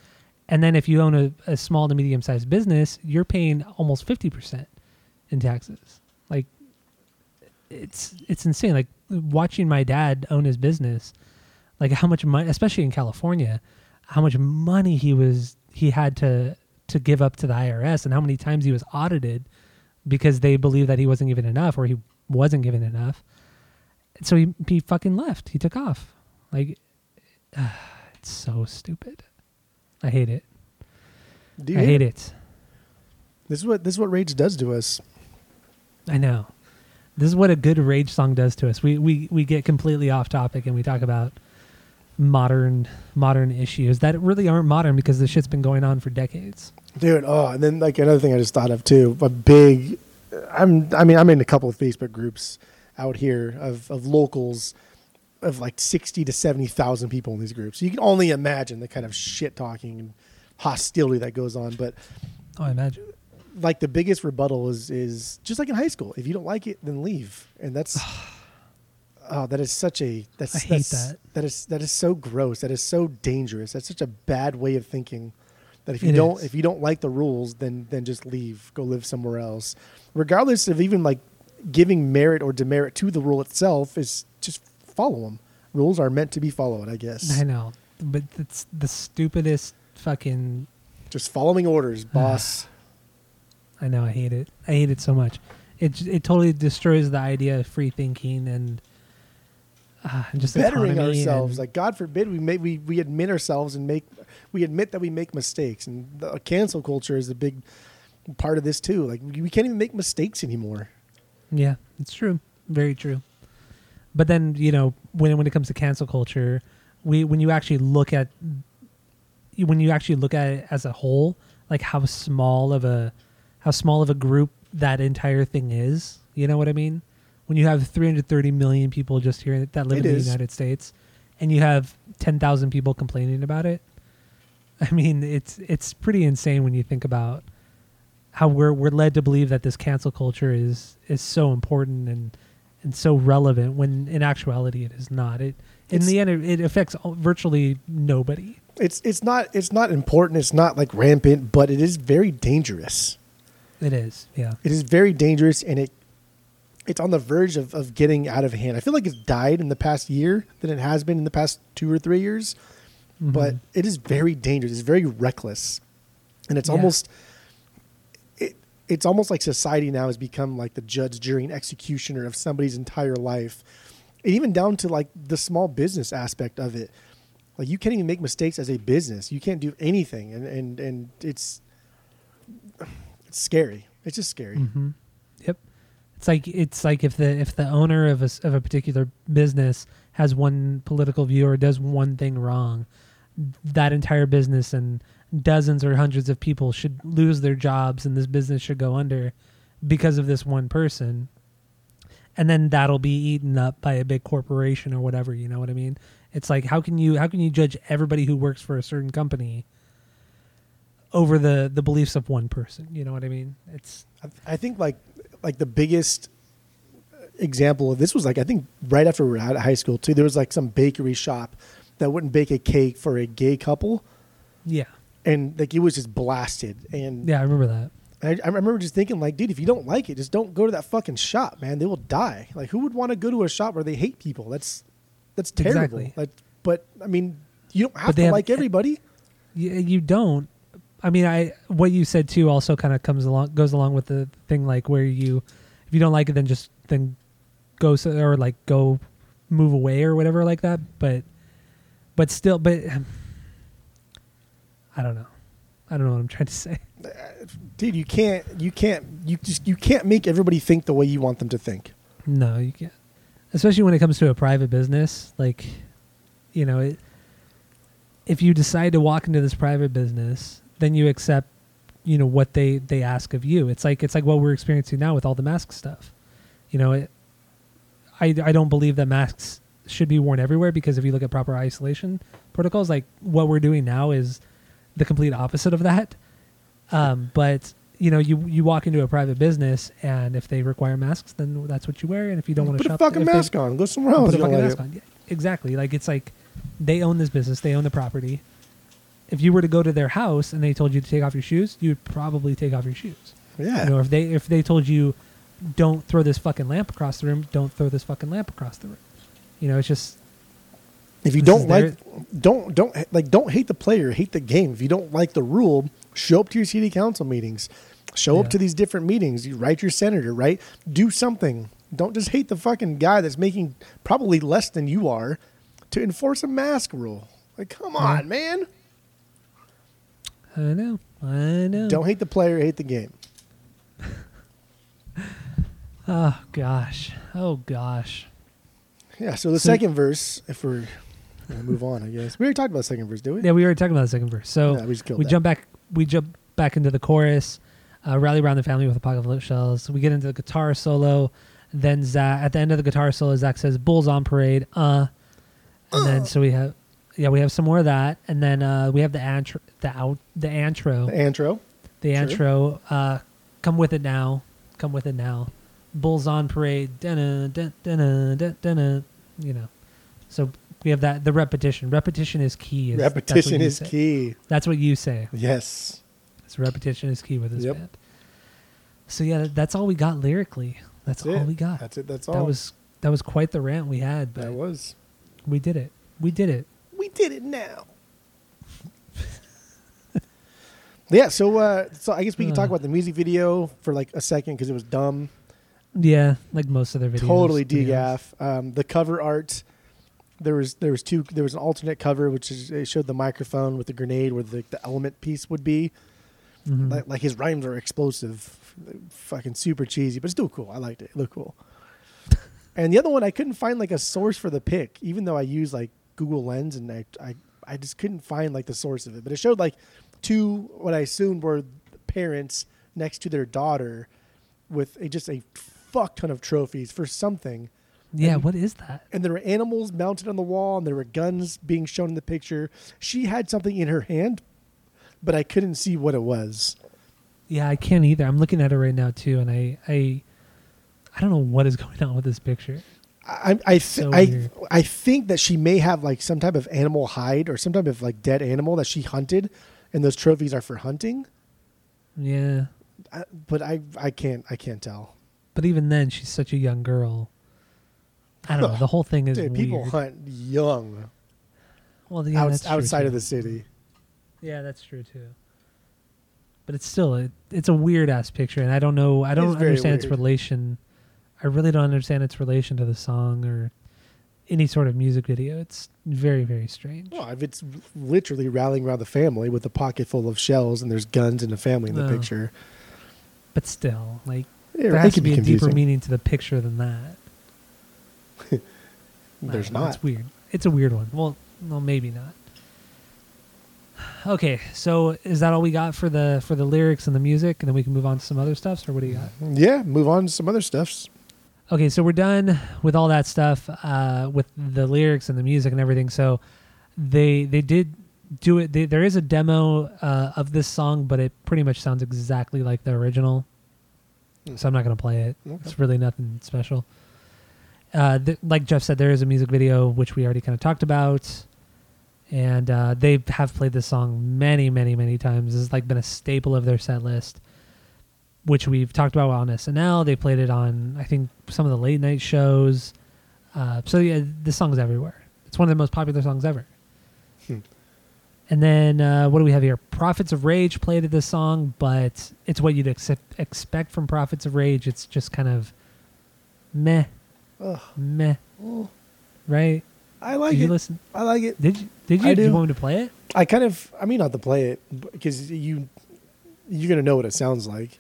And then if you own a, a small to medium sized business, you're paying almost 50 percent in taxes. Like it's it's insane. Like watching my dad own his business, like how much money, especially in California, how much money he was he had to to give up to the IRS, and how many times he was audited because they believed that he wasn't giving enough or he wasn't giving enough. And so he he fucking left. He took off. Like it's so stupid. I hate it. Do you I hate it. This is what this is what rage does to us. I know. This is what a good rage song does to us. We we we get completely off topic and we talk about modern modern issues that really aren't modern because this shit's been going on for decades. Dude, oh, and then like another thing I just thought of too, a big I'm I mean, I'm in a couple of Facebook groups out here of, of locals of like sixty to seventy thousand people in these groups. So you can only imagine the kind of shit talking and hostility that goes on. But Oh, I imagine. like the biggest rebuttal is is just like in high school. If you don't like it, then leave. And that's oh, that is such a that's I hate that's- that. That is that is so gross. That is so dangerous. That's such a bad way of thinking. That if you It don't is. if you don't like the rules, then then just leave. Go live somewhere else. Regardless of even like giving merit or demerit to the rule itself, is just follow them. Rules are meant to be followed, I guess. I know, but it's the stupidest fucking. Just following orders, boss. I know. I hate it. I hate it so much. It it totally destroys the idea of free thinking and uh, just bettering ourselves. Like God forbid we make we, we admit ourselves and make we admit that we make mistakes. And the cancel culture is a big part of this too. Like we can't even make mistakes anymore. Yeah, it's true. Very true. But then, you know, when when it comes to cancel culture, we when you actually look at when you actually look at it as a whole, like how small of a how small of a group that entire thing is, you know what I mean? When you have 330 million people just here that live It in is. the United States and you have 10,000 people complaining about it. I mean, it's it's pretty insane when you think about how we're we're led to believe that this cancel culture is is so important and and so relevant when in actuality it is not. It in It's- the end it, it affects all- virtually nobody. It's it's not it's not important. It's not like rampant, but it is very dangerous. It is, yeah. It is very dangerous, and it it's on the verge of, of getting out of hand. I feel like it's died in the past year than it has been in the past two or three years. But Mhm. it is very dangerous. It's very reckless, and it's Yeah. almost. It's almost like society now has become like the judge, jury, and executioner of somebody's entire life, and even down to like the small business aspect of it. Like you can't even make mistakes as a business. You can't do anything, and and and it's it's scary. It's just scary. Mhm. Yep. It's like it's like if the if the owner of a of a particular business has one political view or does one thing wrong, that entire business and dozens or hundreds of people should lose their jobs and this business should go under because of this one person. And then that'll be eaten up by a big corporation or whatever, you know what I mean? It's like how can you how can you judge everybody who works for a certain company over the the beliefs of one person, you know what I mean? It's I, I think like like the biggest example of this was like I think right after we were out of high school too. There was like some bakery shop that wouldn't bake a cake for a gay couple, yeah. And like it was just blasted. And Yeah, I remember that. I, I remember just thinking like, dude, if you don't like it, just don't go to that fucking shop, man. They will die. Like, who would want to go to a shop where they hate people? That's that's terrible. Exactly. Like, but I mean, you don't have But to have- like everybody. you, you don't i mean i what you said too also kind of comes along goes along with the thing like where you if you don't like it then just then go so, or like go move away or whatever like that but but still but i don't know. I don't know what i'm trying to say. Dude, you can't you can't you just you can't make everybody think the way you want them to think. no you can't. Especially when it comes to a private business like you know it if you decide to walk into this private business then you accept you know what they they ask of you. It's like it's like what we're experiencing now with all the mask stuff. You know it i i don't believe that masks should be worn everywhere because if you look at proper isolation protocols like what we're doing now is the complete opposite of that um but you know you you walk into a private business and if they require masks then that's what you wear and if you don't want to Put a shop fucking they- mask on. Go somewhere else. put a fucking like mask it. on. Yeah, exactly. Like it's like they own this business, they own the property. If you were to go to their house and they told you to take off your shoes, you'd probably take off your shoes. Yeah. You know, if they if they told you don't throw this fucking lamp across the room, don't throw this fucking lamp across the room. You know, it's just If you don't like, don't don't like don't hate the player, hate the game. If you don't like the rule, show up to your city council meetings, show up to these different meetings. You write your senator, right? Do something. Don't just hate the fucking guy that's making probably less than you are to enforce a mask rule. Like, come on, man! I know, I know. Don't hate the player, hate the game. Oh gosh, oh gosh. Yeah. So the So- second verse, if we're gonna move on, I guess we already talked about the second verse, did we? Yeah, we already talked about the second verse. So Yeah, we just killed we that. jump back we jump back into the chorus uh, rally around the family with apocalypse shells we get into the guitar solo then zach at the end of the guitar solo zach says bulls on parade uh and then so we have yeah we have some more of that and then uh we have the antro the out the antro The antro. the sure. antro uh come with it now come with it now bulls on parade dun dun dun dun dun you know so we have that the repetition repetition is key is- Repetition is say. key. that's what you say Yes. so repetition is key with this Yep. band. So yeah, that's all we got lyrically. That's, That's all it. we got. That's it. That's all. that was that was quite the rant we had, but that was. we did it. We did it. We did it now. yeah, so uh, so I guess we can talk Uh. about the music video for like a second because it was dumb, Yeah, like most of their videos. totally degaff. Um, the cover art, there was there was two there was an alternate cover which is, it showed the microphone with the grenade where the, the element piece would be. Mhm. Like, like his rhymes are explosive, fucking super cheesy, but still cool. I liked it. It looked cool. and the other one, I couldn't find like a source for the pic, even though I used like Google Lens, and I, I, I just couldn't find like the source of it. But it showed like two, what I assumed were parents next to their daughter, with a, just a fuck ton of trophies for something. Yeah, and- what is that? And there were animals mounted on the wall, and there were guns being shown in the picture. She had something in her hand, but I couldn't see what it was. Yeah, I can't either. I'm looking at it right now too, and I I I don't know what is going on with this picture. I I th- So I. I think that she may have like some type of animal hide or some type of like dead animal that she hunted, and those trophies are for hunting. Yeah, I, but I I can't I can't tell. but even then, she's such a young girl. I don't know. The whole thing is Dude, people weird. hunt young well, yeah, outs- outside of the city. Yeah, that's true too. But it's still it, it's a weird ass picture, and I don't know. I don't understand its relation. I really don't understand its relation to the song or any sort of music video. It's very very strange. Well, if it's literally rallying around the family with a pocket full of shells and there's guns and a family in the No. picture, But still, like it there has to be, be a deeper meaning to the picture than that. There's know, not. It's weird. It's a weird one. Well, well, maybe not. Okay, so is that all we got for the for the lyrics and the music, and then we can move on to some other stuff? Or what do you got? Yeah, move on to some other stuffs. Okay, so we're done with all that stuff, uh, with the lyrics and the music and everything. So they they did do it. They, there is a demo uh, of this song, but it pretty much sounds exactly like the original. So I'm not gonna play it. Okay. It's really nothing special. Uh, th- like Jeff said, there is a music video which we already kind of talked about, and uh, they have played this song many, many, many times. This has like been a staple of their set list, which we've talked about on SNL. They played it on I think some of the late night shows. Uh, so yeah, this song's everywhere. It's one of the most popular songs ever. Hmm. And then uh, what do we have here? Prophets of Rage played this song, but it's what you'd accept, expect from Prophets of Rage. It's just kind of meh, Ugh. meh, Oh, right? I like did you it. listen? I like it. Did you? Did you? I you want me to play it? I kind of, I mean, not to play it because you, you're gonna know what it sounds like.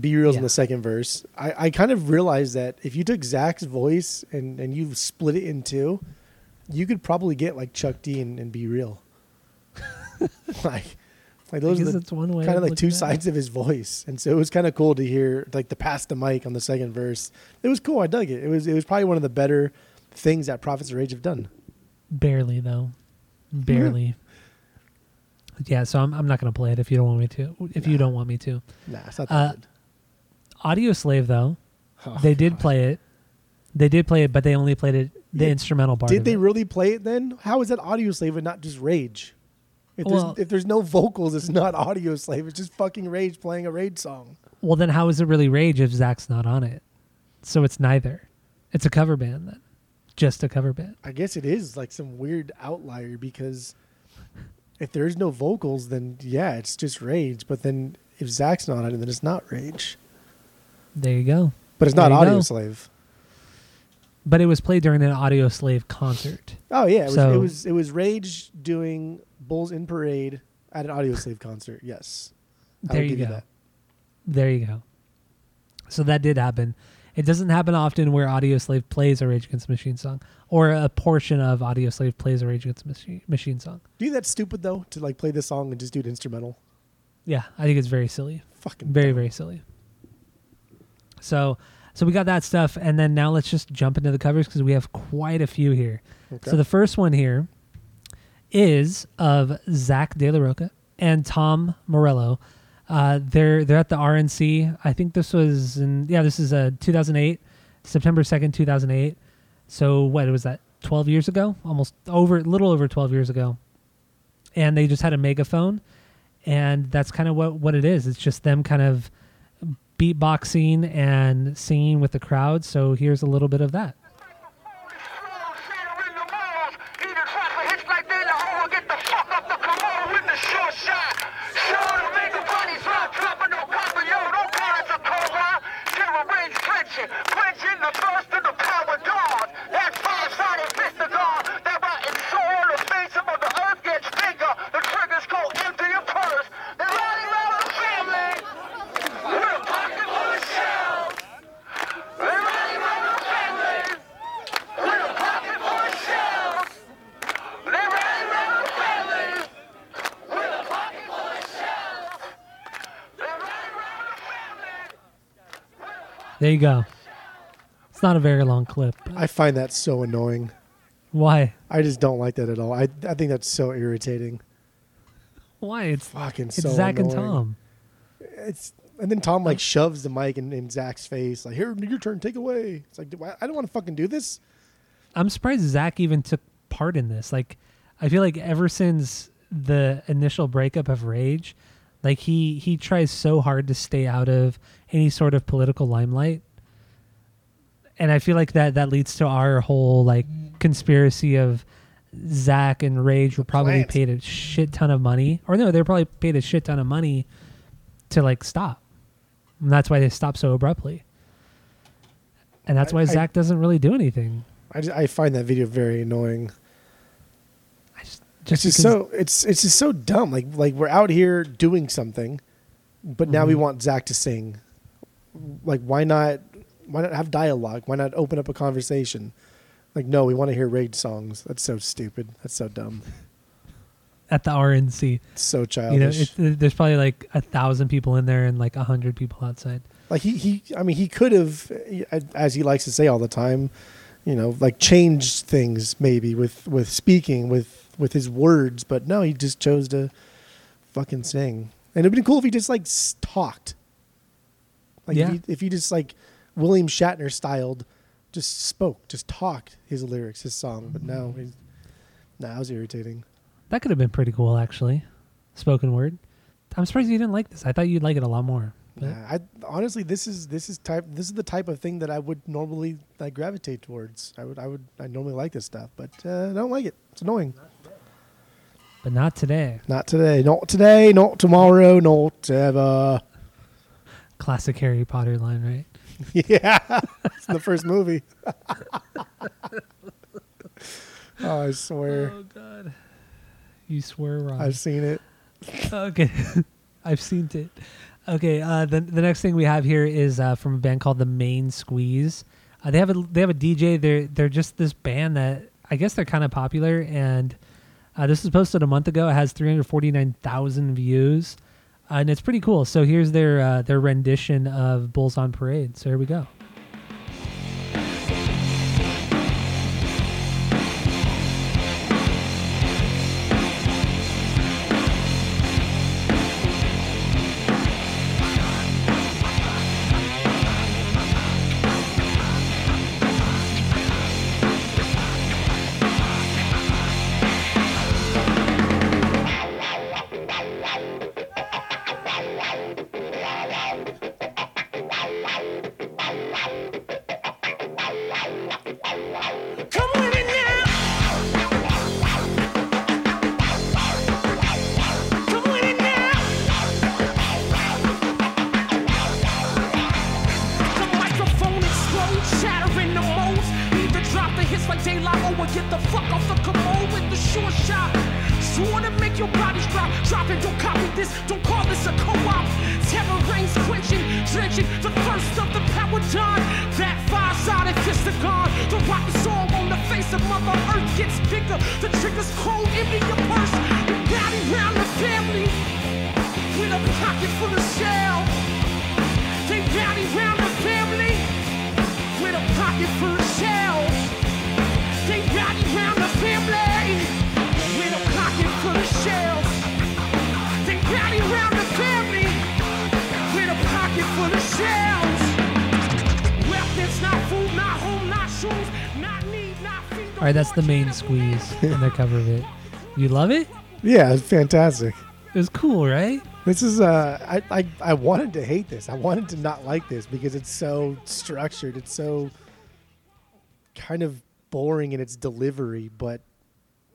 B-Real's in Yeah. the second verse. I, I kind of realized that if you took Zach's voice and and you split it in two, you could probably get like Chuck D and, and B-Real. like, like those are the that's one way. kind of like two at it. sides of his voice, and so it was kind of cool to hear like the pass the mic on the second verse. It was cool. I dug it. It was it was probably one of the better things that Prophets of Rage have done. Barely though, barely. yeah, so I'm I'm not gonna play it if you don't want me to. If you don't want me to. Nah, it's not that Uh, good. Audioslave though, Oh, they did God. play it. They did play it, but they only played it the Yeah, instrumental part. Did they it. really play it then? How is that Audioslave and not just rage? If Well- there's if there's no vocals, it's not Audioslave. It's just fucking rage playing a rage song. Well, then how is it really Rage if Zach's not on it? So it's neither. It's a cover band then, just a cover band. I guess it is like some weird outlier because if there's no vocals, then yeah, it's just rage. But then if Zach's not on it, then it's not rage. There you go. But it's not audio go. slave. But it was played during an Audioslave concert. Oh yeah, it was, So- it was it was rage doing Bulls in Parade at an Audioslave concert. Yes, I There you go. that. There you go. So that did happen. It doesn't happen often where Audioslave plays a Rage Against the Machine song, or a portion of Audioslave plays a Rage Against the Machine, Machine song. Do you think that's stupid though to like play this song and just do it instrumental? Yeah, I think it's very silly. Fucking Very, dumb. very silly. So, so we got that stuff, and then now let's just jump into the covers because we have quite a few here. Okay. So the first one here is of Zach De La Rocha and Tom Morello. Uh, they're they're at the RNC. I think this was in yeah this is a 2008, September second 2008. So what was that? 12 years ago, almost over a little over 12 years ago. And they just had a megaphone, and that's kind of what what it is. It's just them kind of beatboxing and singing with the crowd. So here's a little bit of that. There you go. It's not a very long clip. I find that so annoying. Why? I just don't like that at all. I I think that's so irritating. Why? It's Fucking it's so Zach and. Tom. It's and then Tom like shoves the mic in, in Zach's face, like, "Here, your turn, take away." It's like, do I, I don't want to fucking do this. I'm surprised Zach even took part in this. Like, I feel like ever since the initial breakup of Rage, like he he tries so hard to stay out of any sort of political limelight. And I feel like that that leads to our whole like conspiracy of Zach and Rage were probably paid a shit ton of money, or no, they were probably paid a shit ton of money to like stop. And that's why they stopped so abruptly. And that's why I- Zach doesn't really do anything. I just, I find that video very annoying. Just It's so it's it's just so dumb. Like like we're out here doing something, but now we Mhm. want Zach to sing. like why not why not have dialogue? Why not open up a conversation? Like no, we want to hear rage songs. That's so stupid. That's so dumb. At the RNC, It's so you know, childish. it, there's probably like a thousand people in there and like a hundred people outside. like he, he I mean he could have as he likes to say all the time, you know, like changed things maybe with with speaking with with his words, but no, he just chose to fucking sing. And it'd been cool if he just like talked. Like Yeah. if, he, if he just like William Shatner styled, just spoke, just talked his lyrics, his song. But no, he, nah, it was irritating. That could have been pretty cool, actually. Spoken word. I'm surprised you didn't like this. I thought you'd like it a lot more. Nah, I honestly, this is this is type this is the type of thing that I would normally like gravitate towards. I would I would I normally like this stuff, but uh, I don't like it. It's annoying. But not today. Not today. Not today. Not tomorrow. Not ever. Classic Harry Potter line, right? yeah, it's the first movie. oh, I swear, Oh God. You swear wrong. I've seen it. okay. I've seen it. Okay, uh, the the next thing we have here is uh, from a band called the Main Squeeze. Uh, they have a they have a DJ. They're they're just this band that I guess they're kind of popular, and uh, this was posted a month ago. It has three hundred forty nine thousand views, uh, and it's pretty cool. So here's their uh, their rendition of Bulls on Parade. So here we go. All right, that's the Main Squeeze and their cover of it. You love it? Yeah, it's fantastic. It was cool, right? This is uh, I, I I wanted to hate this. I wanted to not like this because it's so structured. It's so kind of boring in its delivery. But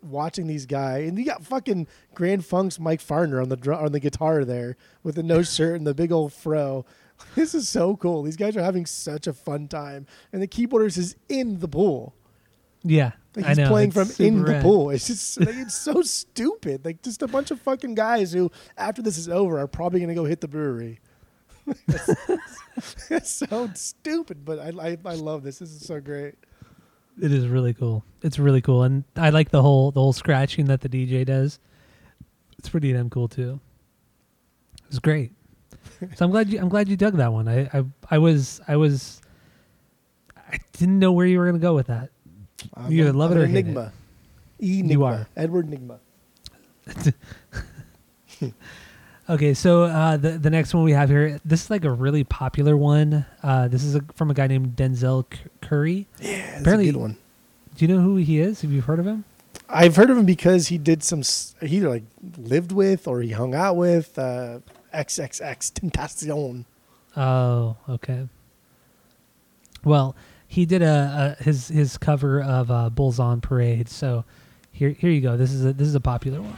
watching these guys, and you got fucking Grand Funk's Mike Farner on the drum, on the guitar there with the no shirt and the big old fro. This is so cool. These guys are having such a fun time, and the keyboardist is in the pool. Yeah, Like I he's know. playing from in the rad. pool. It's just like, it's so stupid. Like just a bunch of fucking guys who, after this is over, are probably gonna go hit the brewery. it's so stupid, but I, I I love this. This is so great. It is really cool. It's really cool, and I like the whole the whole scratching that the DJ does. It's pretty damn cool too. It's great. so I'm glad you I'm glad you dug that one. I I, I was I was I didn't know where you were gonna go with that. I'm You a- either love I'm it or hate Enigma. it. Enigma. You are. Edward Nygma. Okay, so uh, the the next one we have here, this is like a really popular one. Uh, this is a, from a guy named Denzel C- Curry. Yeah, Apparently- a good one. Do you know who he is? Have you heard of him? I've heard of him because he did some. He either like lived with or he hung out with uh, XXXTentacion. Oh, okay. Well, he did a, a his his cover of uh, Bulls on Parade. So here here you go. This is a this is a popular one.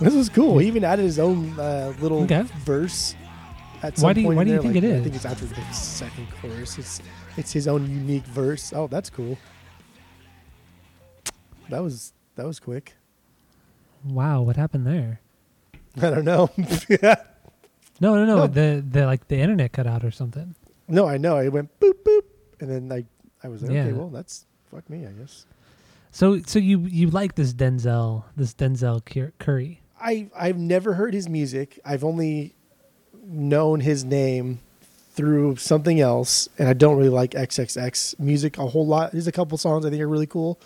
This was cool. He even added his own uh, little Okay. verse. At some Why do you- point why in do you there, think it like, I is? think it's after the second chorus. It's it's his own unique verse. Oh, that's cool. That was that was quick. Wow, what happened there? I don't know. No, no, no. No. The the like the internet cut out or something. no, I know. I went boop boop, and then I I was like, okay, well, that's fuck me, I guess. So so you you like this Denzel this Denzel Cur- Curry? I I've never heard his music. I've only known his name through something else, and I don't really like XXX music a whole lot. There's a couple songs I think are really cool,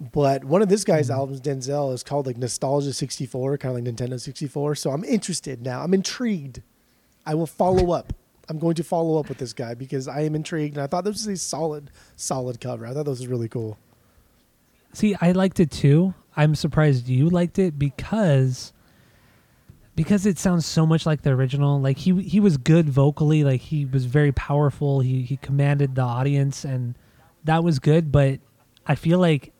but one of this guy's mm-hmm. albums, Denzel, is called like Nostalgic 64, kind of like Nintendo 64. So I'm interested now. I'm intrigued. I will follow up. I'm going to follow up with this guy because I am intrigued, and I thought this was a solid, solid cover. I thought this was really cool. See, I liked it too. I'm surprised you liked it because because it sounds so much like the original. Like he he was good vocally, like he was very powerful. He he commanded the audience and that was good, but I feel like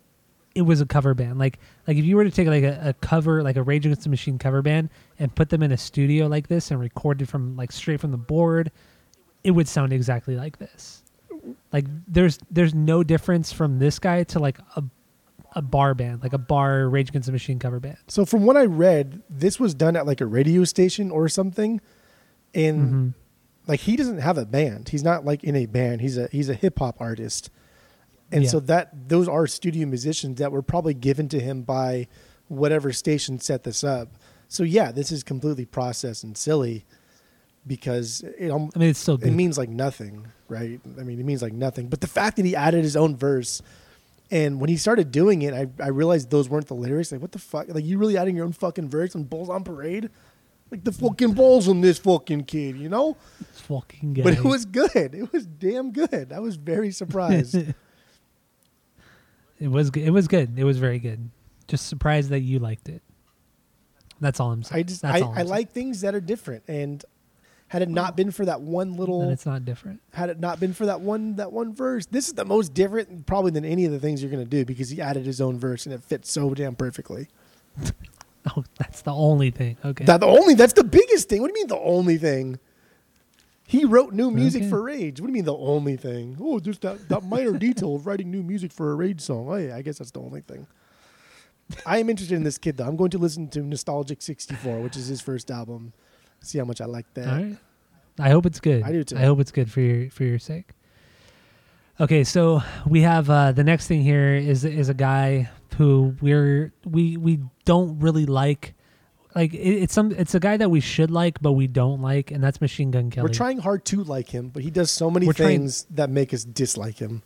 it was a cover band. Like like if you were to take like a, a cover like a Rage Against the Machine cover band and put them in a studio like this and record it from like straight from the board, it would sound exactly like this. Like there's there's no difference from this guy to like a a bar band, like a bar Rage Against the Machine cover band. So from what I read, this was done at like a radio station or something, and Mm-hmm. like he doesn't have a band. He's not like in a band. He's a he's a hip hop artist, and Yeah. so that those are studio musicians that were probably given to him by whatever station set this up. So yeah, this is completely processed and silly because it I mean, it's still it means like nothing, right? I mean, it means like nothing. But the fact that he added his own verse, and when he started doing it, I, I realized those weren't the lyrics. Like, what the fuck? Like, you really adding your own fucking verse on Bulls on Parade? Like the fucking balls on this fucking kid, you know? fucking guy. But it was good. It was damn good. I was very surprised. it was good. It was good. It was very good. Just surprised that you liked it. That's all I'm saying. I just That's I, all I'm I like things that are different, and had it not been for that one little it's not different. had it not been for that one that one verse, this is the most different probably than any of the things you're gonna do because he added his own verse and it fits so damn perfectly. Oh, that's the only thing. Okay. That the only that's the biggest thing. What do you mean the only thing? He wrote new music Okay. for Rage. What do you mean the only thing? Oh, just that, that minor detail of writing new music for a Rage song. Oh yeah, I guess that's the only thing. I am interested in this kid though. I'm going to listen to Nostalgic 64, which is his first album. See how much I like that. All right. I hope it's good. I do too. I hope it's good for your for your sake. Okay, so we have uh, the next thing here is is a guy who we're we we don't really like. Like it, it's some it's a guy that we should like, but we don't like, and that's Machine Gun Kelly. We're trying hard to like him, but he does so many we're things trying, that make us dislike him.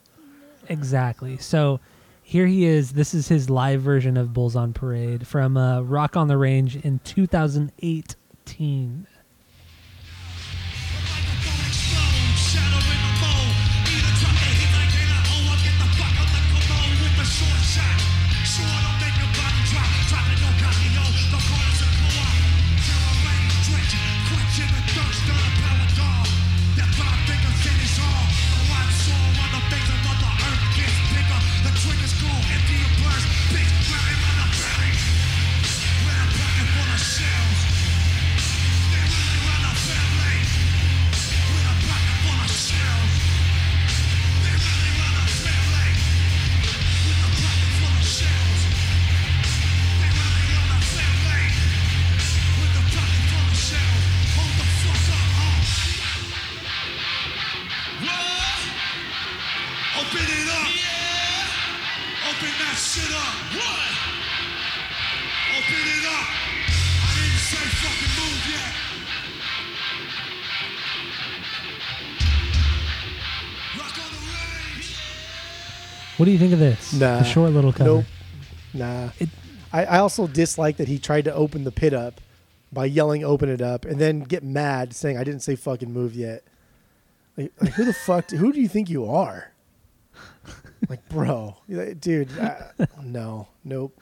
Exactly. So here he is. This is his live version of Bulls on Parade from uh, Rock on the Range in 2008. 19. What do you think of this? Nah. The short little cover. Nope. Nah. It- I, I also dislike that he tried to open the pit up by yelling "open it up" and then get mad saying I didn't say fucking move yet. Like, like, who the fuck? Who do you think you are? Like, bro, dude, I, no, nope.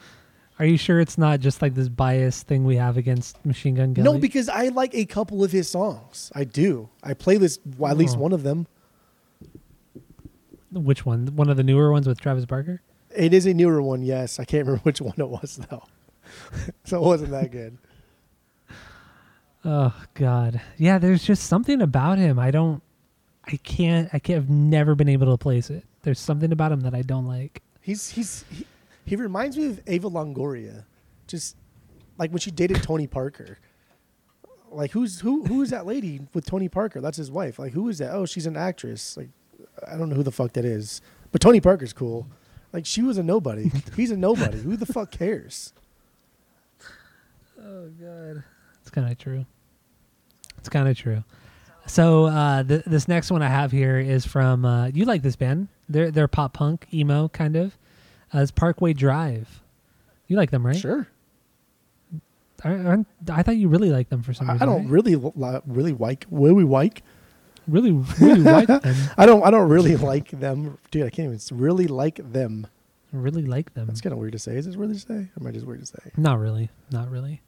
Are you sure it's not just like this bias thing we have against Machine Gun Kelly? No, because I like a couple of his songs. I do. I play this well, at least Oh. one of them. Which one? One of the newer ones with Travis Barker. It is a newer one, yes. I can't remember which one it was though. so it wasn't that good. Oh God, yeah. There's just something about him. I don't. I can't. I can't. I've never been able to place it. There's something about him that I don't like. He's he's he, he reminds me of Eva Longoria, just like when she dated Tony Parker. Like who's who who is that lady with Tony Parker? That's his wife. Like who is that? Oh, she's an actress. Like I don't know who the fuck that is. But Tony Parker's cool. Like she was a nobody. He's a nobody. who the fuck cares? Oh God, it's kind of true. It's kind of true. So uh, th- this next one I have here is from uh, you like this band? They're they're pop punk emo kind of. Uh, it's Parkway Drive. You like them, right? Sure. I, I, I thought you really liked them for some I, reason. I don't right? really li- really like really like. Really really like them. I don't I don't really like them, dude. I can't even s- really like them. Really like them. That's kind of weird to say. Is this weird to say? Or am I just weird to say? Not really. Not really.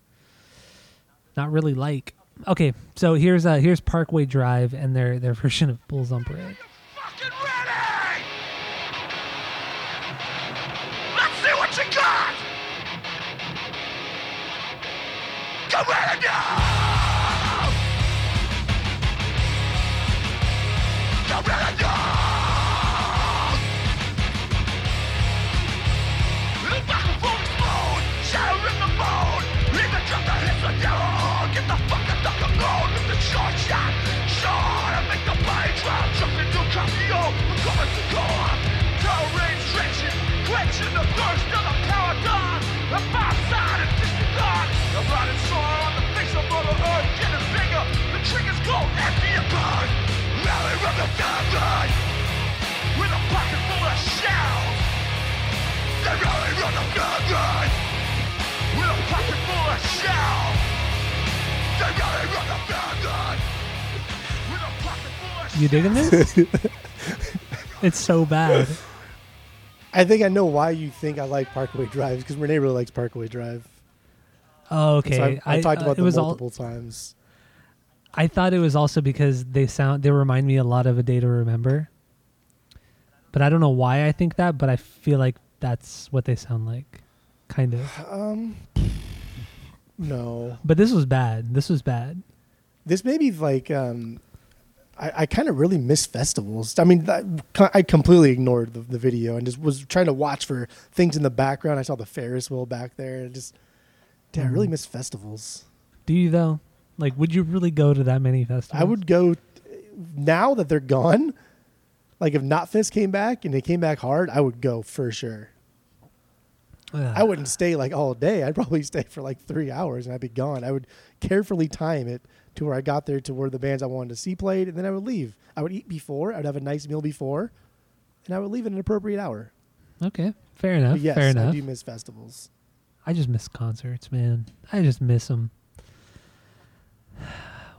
Not really like. Okay, so here's uh here's Parkway Drive and their their version of Bulls on Parade. fucking ready! Let's see what you got! Get ready now! Triggers go empty and burn. Rally from the gun with a pocket full of shells. They rally run the gun with a pocket full of shells. They rally run the gun with a pocket full of You digging this? it's so bad. I think I know why you think I like Parkway Drive because Renee really likes Parkway Drive. Oh, okay. So I, I, talked uh, about it them was multiple all. times. I thought it was also because they sound they remind me a lot of a day to remember. But I don't know why I think that, but I feel like that's what they sound like, kind of. Um, no, But this was bad. This was bad. this may be like um, I, I kind of really miss festivals. I mean, I, I completely ignored the, the video and just was trying to watch for things in the background. I saw the Ferris wheel back there, and just, damn, I really Mhm. miss festivals. Do you though? Like, would you really go to that many festivals? I would go now that they're gone. Like if Knotfest came back and they came back hard, I would go for sure. Ugh. I wouldn't stay like all day. I'd probably stay for like three hours and I'd be gone. I would carefully time it to where I got there to where the bands I wanted to see played, and then I would leave. I would eat before. I'd have a nice meal before, and I would leave at an appropriate hour. Okay, fair enough. But yes, fair I enough. do miss festivals. I just miss concerts, man. I just miss them.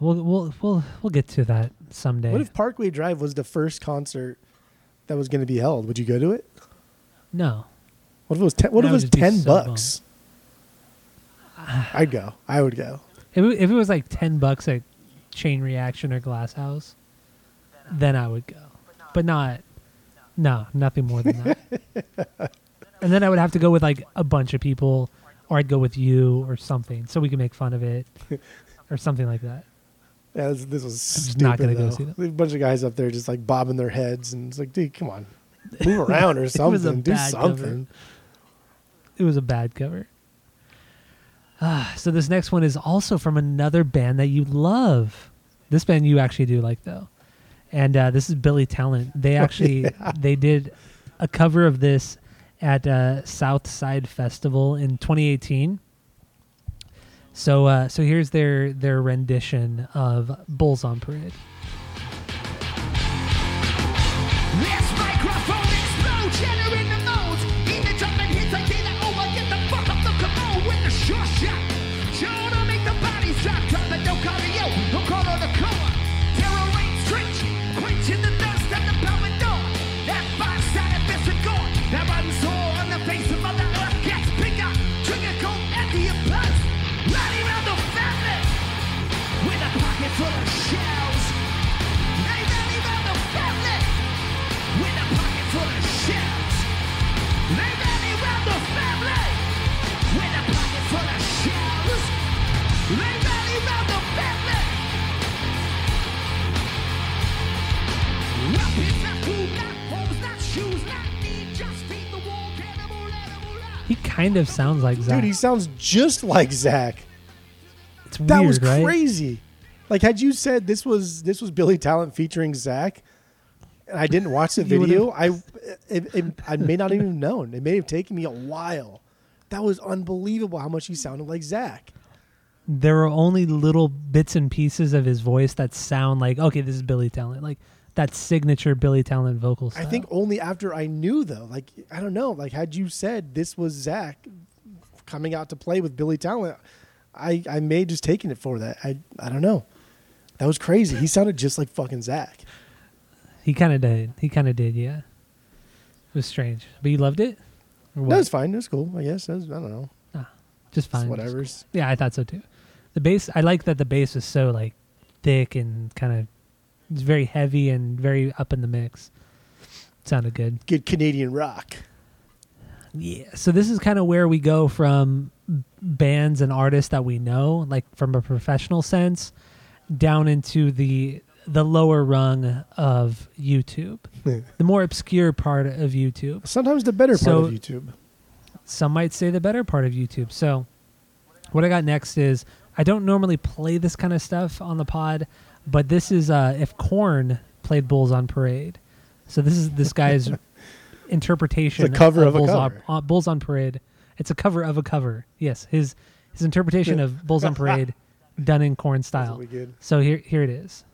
We'll we'll we'll we'll get to that someday. What if Parkway Drive was the first concert that was going to be held? Would you go to it? no, What if it was ten? What if it was ten so bucks? I'd go. I would go. if it, if it was like ten bucks at Chain Reaction or Glass House, then I would go. But not, no, nothing more than that. and then I would have to go with like a bunch of people, or I'd go with you or something, so we can make fun of it, or something like that. Yeah, this, this was I'm just stupid. not gonna go see that. A bunch of guys up there just like bobbing their heads, and it's like, dude, come on, move around or something. Do bad cover. something. It was a bad cover. Ah, so this next one is also from another band that you love. This band you actually do like though, and uh, this is Billy Talent. They actually they did a cover of this at uh, South Side Festival in 2018. So uh, so here's their their rendition of Bulls on Parade. Kind of sounds like Zach. Dude, he sounds just like Zach. it's That was right? crazy. Like, had you said this was this was Billy Talent featuring Zach, and I didn't watch the video, I it, it, I may not even have known. It may have taken me a while. That was unbelievable how much he sounded like Zach. There are only little bits and pieces of his voice that sound like okay, this is Billy Talent, like that signature Billy Talent vocal style. I think only after I knew though. Like I don't know. Like had you said this was Zach coming out to play with Billy Talent, I I may just taken it for that. I I don't know. That was crazy. He sounded just like fucking Zach. he kind of did. He kind of did. Yeah, it was strange, but you loved it. Or That was fine. That's cool. I guess. That's, I don't know. Ah, just It's fine. whatever. Yeah, I thought so too. The bass, I like that the bass is so like thick and kind of it's very heavy and very up in the mix. Sounded good. Good Canadian rock. Yeah. So this is kind of where we go from bands and artists that we know, like from a professional sense, down into the the lower rung of YouTube, the more obscure part of YouTube. Sometimes the better part of YouTube. some might say the better part of YouTube. So, what I got next is I don't normally play this kind of stuff on the pod, but this is uh, if Korn played Bulls on Parade. So this is this guy's interpretation. It's a cover of a Bulls, cover. On, uh, Bulls on Parade. It's a cover of a cover. Yes, his his interpretation of Bulls on Parade, done in Korn style. So here here it is.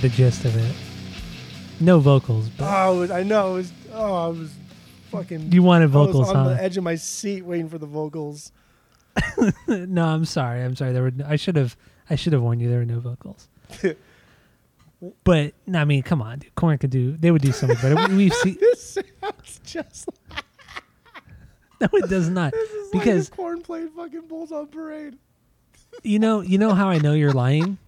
Get the gist of it. No vocals, but Oh, it was- I know. It was, oh, I was fucking. you wanted I was on huh? the edge of my seat waiting for the vocals. no, I'm sorry. I'm sorry. There were. I should have. I should have warned you. There were no vocals. but no, I mean, come on, dude. Korn could do. They would do so much better. We- We've seen. This sounds just like No, it does not. because Because like if Korn played fucking Bulls on Parade. you know, you know how I know you're lying.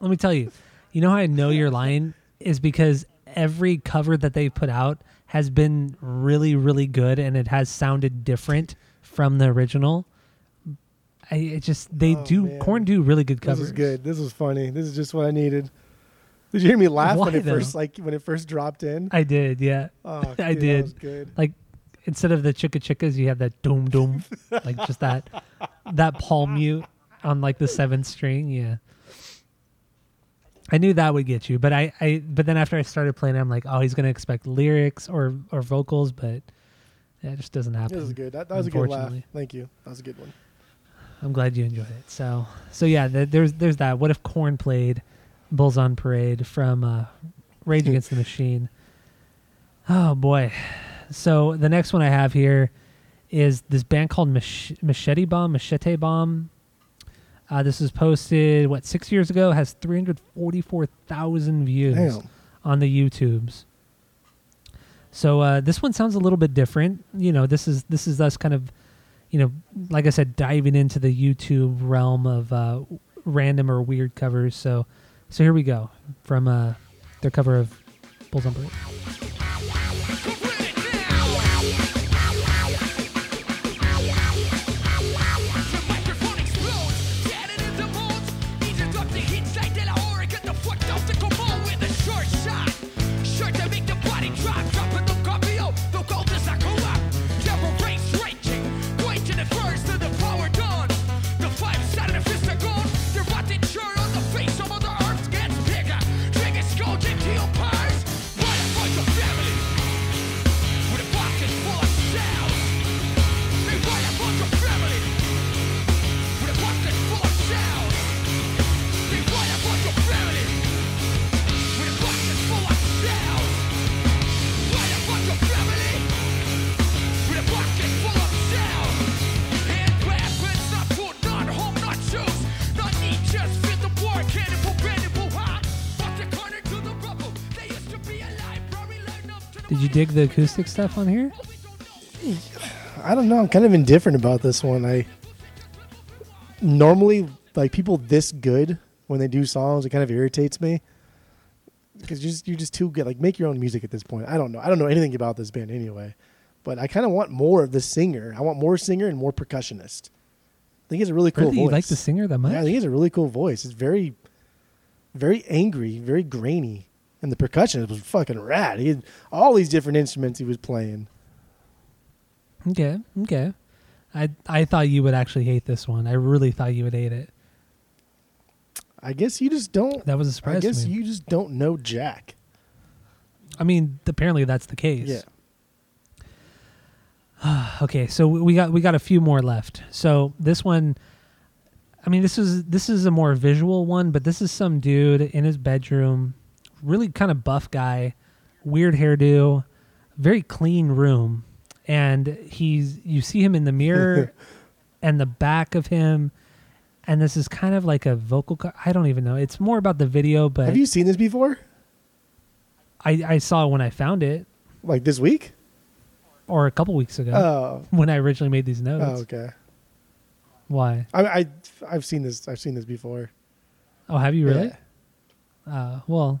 Let me tell you. You know how I know you're lying is because every cover that they put out has been really, really good, and it has sounded different from the original. I it just they Oh, do man. Korn do really good covers. This is good. This was funny. This is just what I needed. Did you hear me laugh when Why, it first like when it first dropped in? I did, yeah. Oh, I dude, did. Good. like instead of the chicka chickas, you have that doom doom, like just that that palm mute on like the seventh string. Yeah, I knew that would get you, but I, I but then after I started playing, I'm like, oh, he's gonna expect lyrics or or vocals, but it just doesn't happen. This was good. That, that was a good laugh. Thank you. That was a good one. I'm glad you enjoyed it. So so yeah, th- there's there's that. What if Korn played Bulls on Parade from uh, Rage Against the Machine? Oh boy. So the next one I have here is this band called Mach- Machete Bomb. Machete Bomb. Uh, this was posted what six years ago. Has 344,000 views Damn. on the YouTubes. So uh, this one sounds a little bit different. You know, this is this is us kind of, you know, like I said, diving into the YouTube realm of uh, random or weird covers. So, so here we go from uh, their cover of Bulls on Parade. Did you dig the acoustic stuff on here? I don't know. I'm kind of indifferent about this one. I normally like people this good when they do songs. It kind of irritates me because you're just, you're just too good. Like make your own music at this point. I don't know. I don't know anything about this band anyway, but I kind of want more of the singer. I want more singer and more percussionist. I think he has a really cool really? voice. You like the singer that much? Yeah, I think he has a really cool voice. It's very, very angry, very grainy, and the percussion was fucking rad. He had all these different instruments he was playing. Okay, okay. I I thought you would actually hate this one. I really thought you would hate it. I guess you just don't. That was a surprise I guess you just don't know Jack. I mean, apparently that's the case. Yeah. Okay, so we got we got a few more left. So this one, I mean, this is this is a more visual one, but this is some dude in his bedroom, really kind of buff guy, weird hairdo, very clean room, and he's you see him in the mirror, and the back of him, and this is kind of like a vocal. Co- I don't even know. It's more about the video, but Have you seen this before? I I saw it when I found it, Like this week? or a couple weeks ago Oh. when I originally made these notes. Oh, okay. Why? I, I I've seen this. I've seen this before. Oh, have you really? Yeah. Uh, well,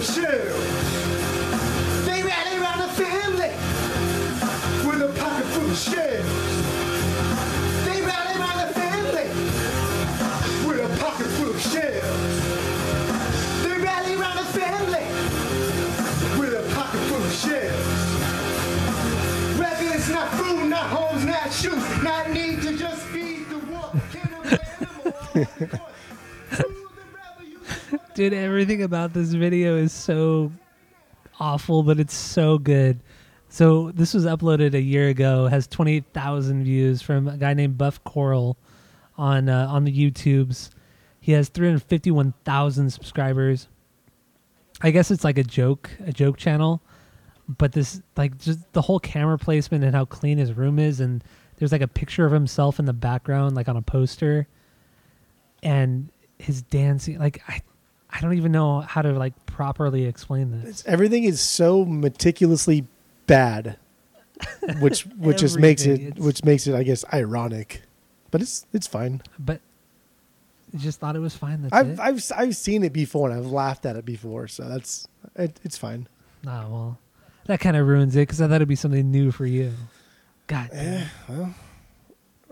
They the family with a pocket full of shells. They rally around the family with a pocket full of shells. They rally the family with a pocket full of shells. Not food, not homes, not shoes, not need to just feed the wolf. Dude, everything about this video is so awful, but it's so good. So this was uploaded a year ago. Has twenty eight thousand views from a guy named Buff Coral on uh, on the YouTubes. He has three hundred fifty one thousand subscribers. I guess it's like a joke, a joke channel. But this, like, just the whole camera placement and how clean his room is, and there's like a picture of himself in the background, like on a poster, and his dancing. Like, I, I don't even know how to like properly explain this. It's, everything is so meticulously bad, which which just makes it it's- which makes it I guess ironic, but it's it's fine. But I just thought it was fine. That's I've it. I've I've seen it before and I've laughed at it before, so that's it, it's fine. oh well, that kind of ruins it because I thought it'd be something new for you. God, damn. well,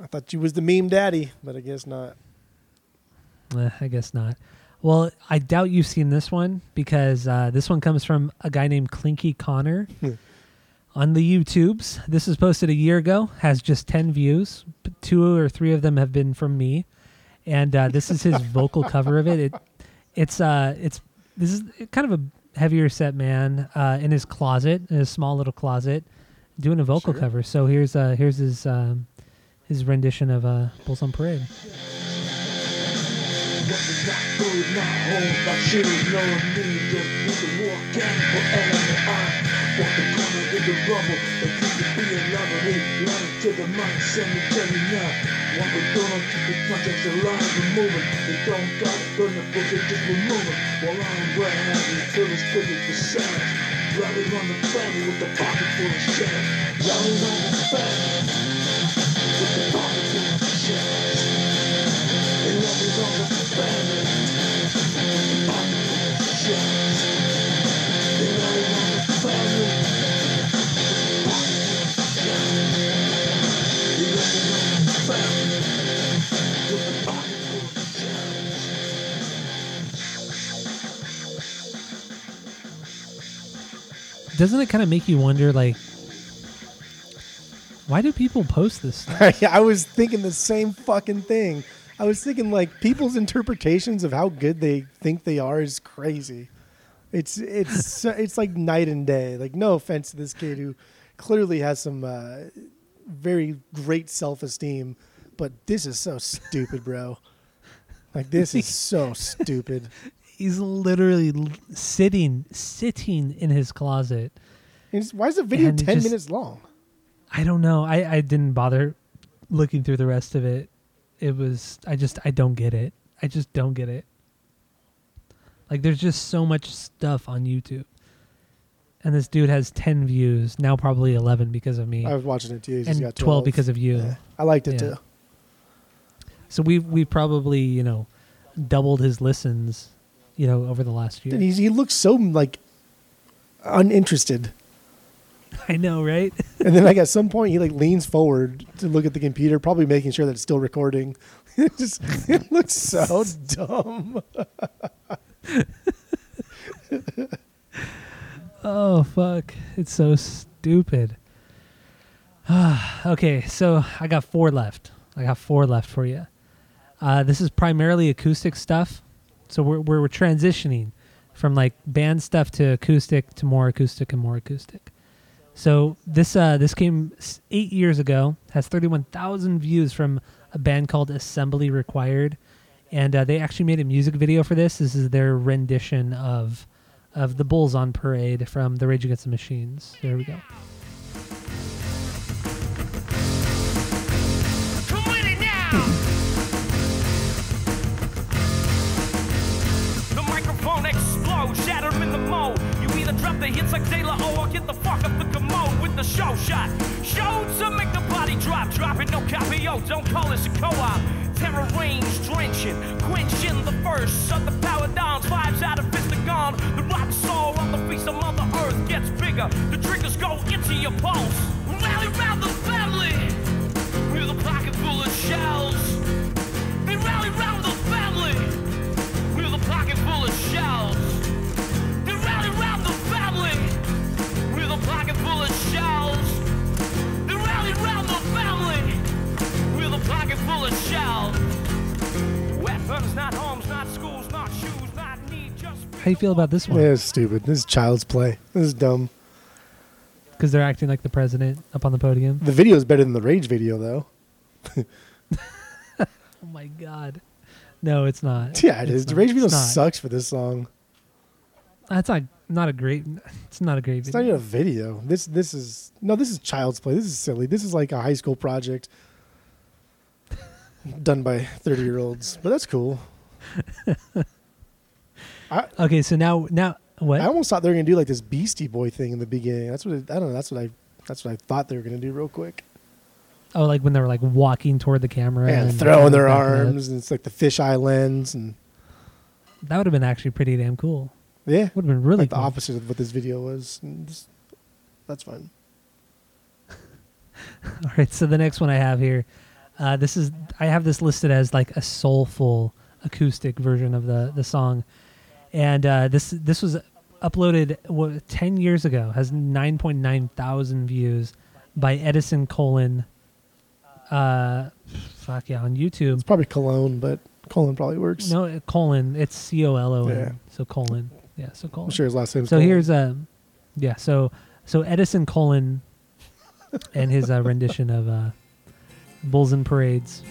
I thought you was the meme daddy, but I guess not. Eh, I guess not. Well, I doubt you've seen this one because uh, this one comes from a guy named Clinky Connor on the YouTubes. This was posted a year ago, has just 10 views. Two or three of them have been from me. And uh, this is his vocal cover of it. it it's uh it's this is kind of a heavier set man uh, in his closet, in his small little closet, doing a vocal Sure. cover. So here's uh here's his um, his rendition of uh, Bulls on Parade. Not food, not home, not shoes, no need Just need to walk out for LMI Walk the corner with the rubble But you can be a lover, lead line to the mind cemetery now Walk the door, keep the projects alive and moving They don't got it, burn the book, they just remove it While I'm where I have you, feel this privilege for size Rally on the family with the pocket full of shit Rally on the family with the pocket full of shit Doesn't it kind of make you wonder, like, why do people post this stuff? I was thinking the same fucking thing. I was thinking like people's interpretations of how good they think they are is crazy. It's it's it's like night and day. Like no offense to this kid who clearly has some uh, very great self esteem, but this is so stupid, bro. Like this is so stupid. He's literally sitting sitting in his closet. Why is the video ten just- minutes long? I don't know. I I didn't bother looking through the rest of it. It was I just I don't get it. I just don't get it. Like there's just so much stuff on YouTube. And this dude has 10 views, now probably 11 because of me. I was watching it too. He's and got 12 because of you. Yeah. I liked it Yeah. too. So we've we probably, you know, doubled his listens, you know, over the last year. And he's, he looks so like uninterested. I know, right? And then like at some point he like leans forward to look at the computer, probably making sure that it's still recording. It just it looks so dumb. Oh fuck! It's so stupid. okay, so I got four left. I got four left for you. Uh, this is primarily acoustic stuff, so we're we're, we're transitioning from like band stuff to acoustic to more acoustic and more acoustic. So this uh, this came eight years ago. Has thirty one thousand views from a band called Assembly Required, and uh, they actually made a music video for this. This is their rendition of of the Bulls on Parade from the Rage Against the Machines. There we go. Drop the hits like De La O or get the fuck up the commode with the show shot. Show to make the body drop, drop it, no copy, yo, don't call this a co-op. Terror range drenching, quenching the first of the power downs. Vibes out of gone. The rotten soul on the face of Mother Earth gets bigger. The triggers go into your pulse. Rally round the family with a pocket full of shells. They rally round the family with a pocket full of shells. Pocket full of shells. They rally round the family with a pocket full of shells. Weapons, not homes, not schools, not shoes, not need, just. How you feel about this one? Yeah, it's stupid. This is child's play. This is dumb. Because they're acting like the president up on the podium. The video is better than the Rage video though. Oh my god. No, it's not. Yeah, it It's is. The. Rage video sucks for this song. That's not not a great. It's not a great It's not video. even a video. This this is no. This is child's play. This is silly. This is like a high school project done by thirty year olds. But that's cool. I Okay, so now now what? I almost thought they were gonna do like this Beastie Boy thing in the beginning. That's what it, I don't know. That's what I that's what I thought they were gonna do real quick. oh, like when they were like walking toward the camera and and throwing their arms, and it's like the fisheye lens, and That would have been actually pretty damn cool. Yeah, Would have been really like the opposite of what this video was. Just- that's fun. All right, so the next one I have here, uh, this is I have this listed as like a soulful acoustic version of the the song, and uh, this this was uploaded what, ten years ago, has nine point nine thousand views by Edison Colon. Uh, fuck yeah, on YouTube. It's probably Cologne, but colon probably works. No, colon. It's C O L O Yeah. So colon. Yeah, so colon. I'm sure his last name's So Cologne. here's a, yeah. So so Edison Colon, and his uh, rendition of uh, "Bulls and Parades."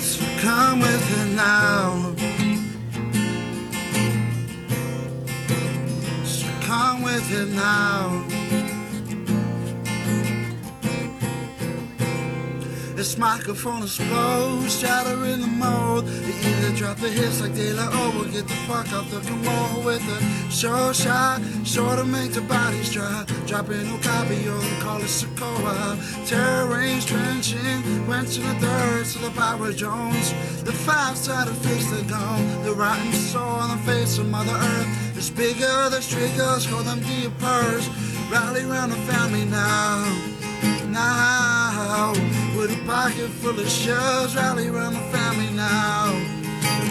So come with it now. So come with it now. This microphone explodes, shatter in the mold. They either drop the hits like De La O or get the fuck off the commode with a short shot, sure to make the bodies dry. Dropping copy or call it Sokoa. Range trenching, quenching the thirds to the Power Jones. The five sided face they're gone. The rotten soul on the face of Mother Earth. It's bigger, the triggers, hold them to your purse. Rally round the family now now. With a pocket full of shells, rally around the family now.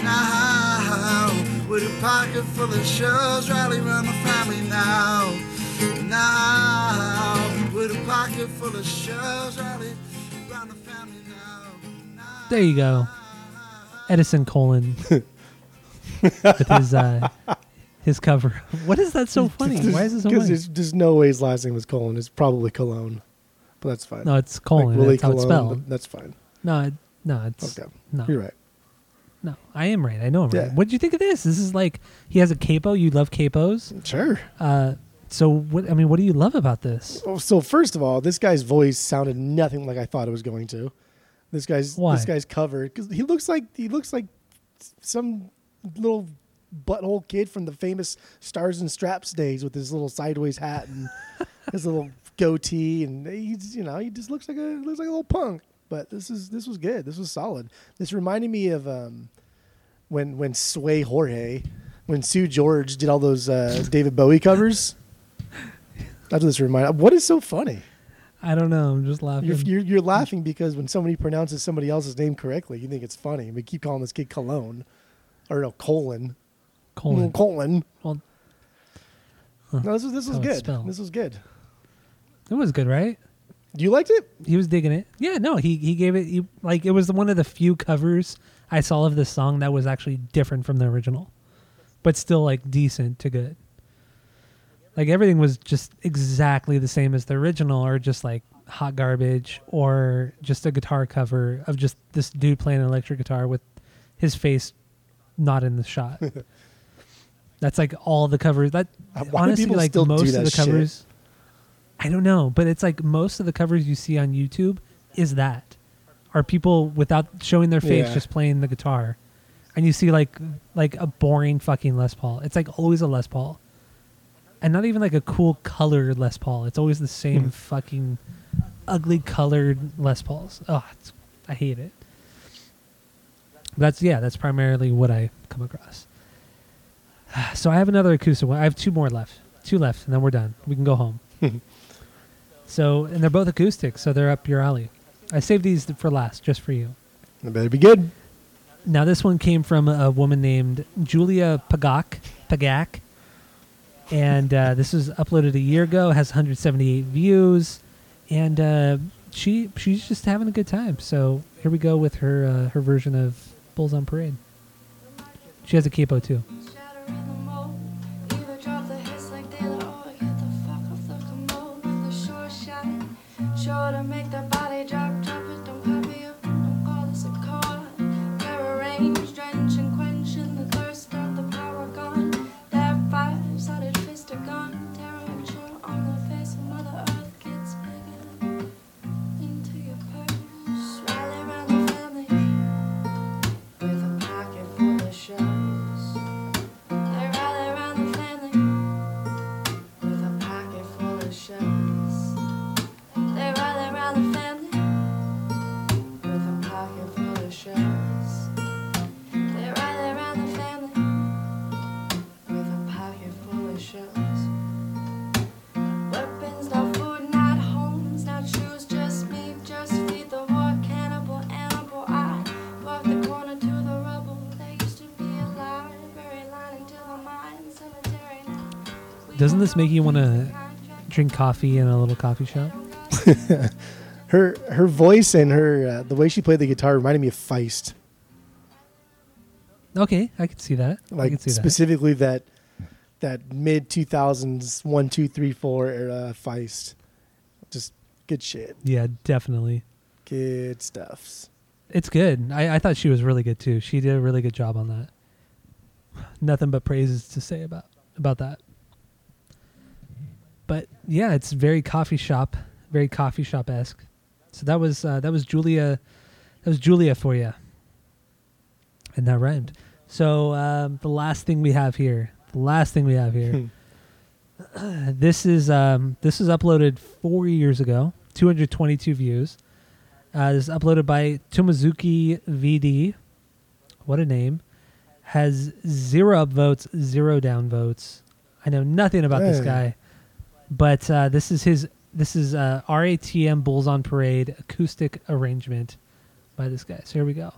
Now, with a pocket full of shells, rally around the family now. Now, with a pocket full of shells, rally around the family now. now. There you go, Edison Colon. with his uh, his cover. What is that so funny? Why is it so Because funny? there's, there's no way his last name was Colon. It's probably Cologne, but that's fine. No, it's colon. Willie That's how it's Colon, spelled. but That's fine. No, it, no, it's Okay, no, you're right. no. I am right. I know I'm Yeah. right. What did you think of this? This is like he has a capo. You love capos. Sure. Uh, so what? I mean, what do you love about this? Oh, So first of all, this guy's voice sounded nothing like I thought it was going to. This guy's Why? this guy's cover because he looks like he looks like some little butthole kid from the famous Stars and Straps days with his little sideways hat and his little goatee, and he's you know he just looks like a looks like a little punk. But this is this was good. This was solid. This reminded me of um, when when Seu Jorge, when Seu Jorge did all those uh, David Bowie covers. That's what this reminded. What is so funny? I don't know. I'm just laughing. You're, you're you're laughing because when somebody pronounces somebody else's name correctly, you think it's funny. We keep calling this kid Cologne, or no colon, colon. Colon. Well, No, this was this was good. This was good. It was good, right? You liked it? He was digging it. Yeah, no, he he gave it he, like it was one of the few covers I saw of this song that was actually different from the original, but still like decent to good. Like everything was just exactly the same as the original, or just like hot garbage, or just a guitar cover of just this dude playing an electric guitar with his face not in the shot. That's like all the covers. That why do honestly, people like still do most of that the shit? covers. I don't know, but it's like most of the covers you see on YouTube is that are people without showing their face Yeah. just playing the guitar, and you see like like a boring fucking Les Paul. It's like always a Les Paul, and not even like a cool colored Les Paul. It's always the same Hmm. fucking ugly colored Les Pauls. Oh, I hate it. That's yeah. That's primarily what I come across. So I have another acoustic one. I have two more left. Two left, and then we're done. We can go home. so, and they're both acoustic, so they're up your alley. I saved these for last, just for you. It better be good. Now, this one came from a woman named Julia Pagak, Pagak, and uh, this was uploaded a year ago. Has 178 views, and uh, she she's just having a good time. So here we go with her uh, her version of Bulls on Parade. She has a capo too. To make the body drop, Doesn't this make you want to drink coffee in a little coffee shop? Her her voice and her uh, the way she played the guitar reminded me of Feist. Okay, I can see that. I Like can see specifically that that mid two thousands one two three four era Feist. Just good shit. Yeah, definitely. Good stuffs. It's good. I, I thought she was really good too. She did a really good job on that. Nothing but praises to say about about that. But yeah, it's very coffee shop, very coffee shop esque. So that was uh, that was Julia, that was Julia for you, and that rhymed. So um, the last thing we have here, the last thing we have here, this is um, this was uploaded four years ago, 222 views. Uh, this is uploaded by Tomozuki VD. What a name. Has zero upvotes, zero downvotes. I know nothing about this guy, but uh, this is his. This is uh, RATM Bulls on Parade acoustic arrangement by this guy. So here we go.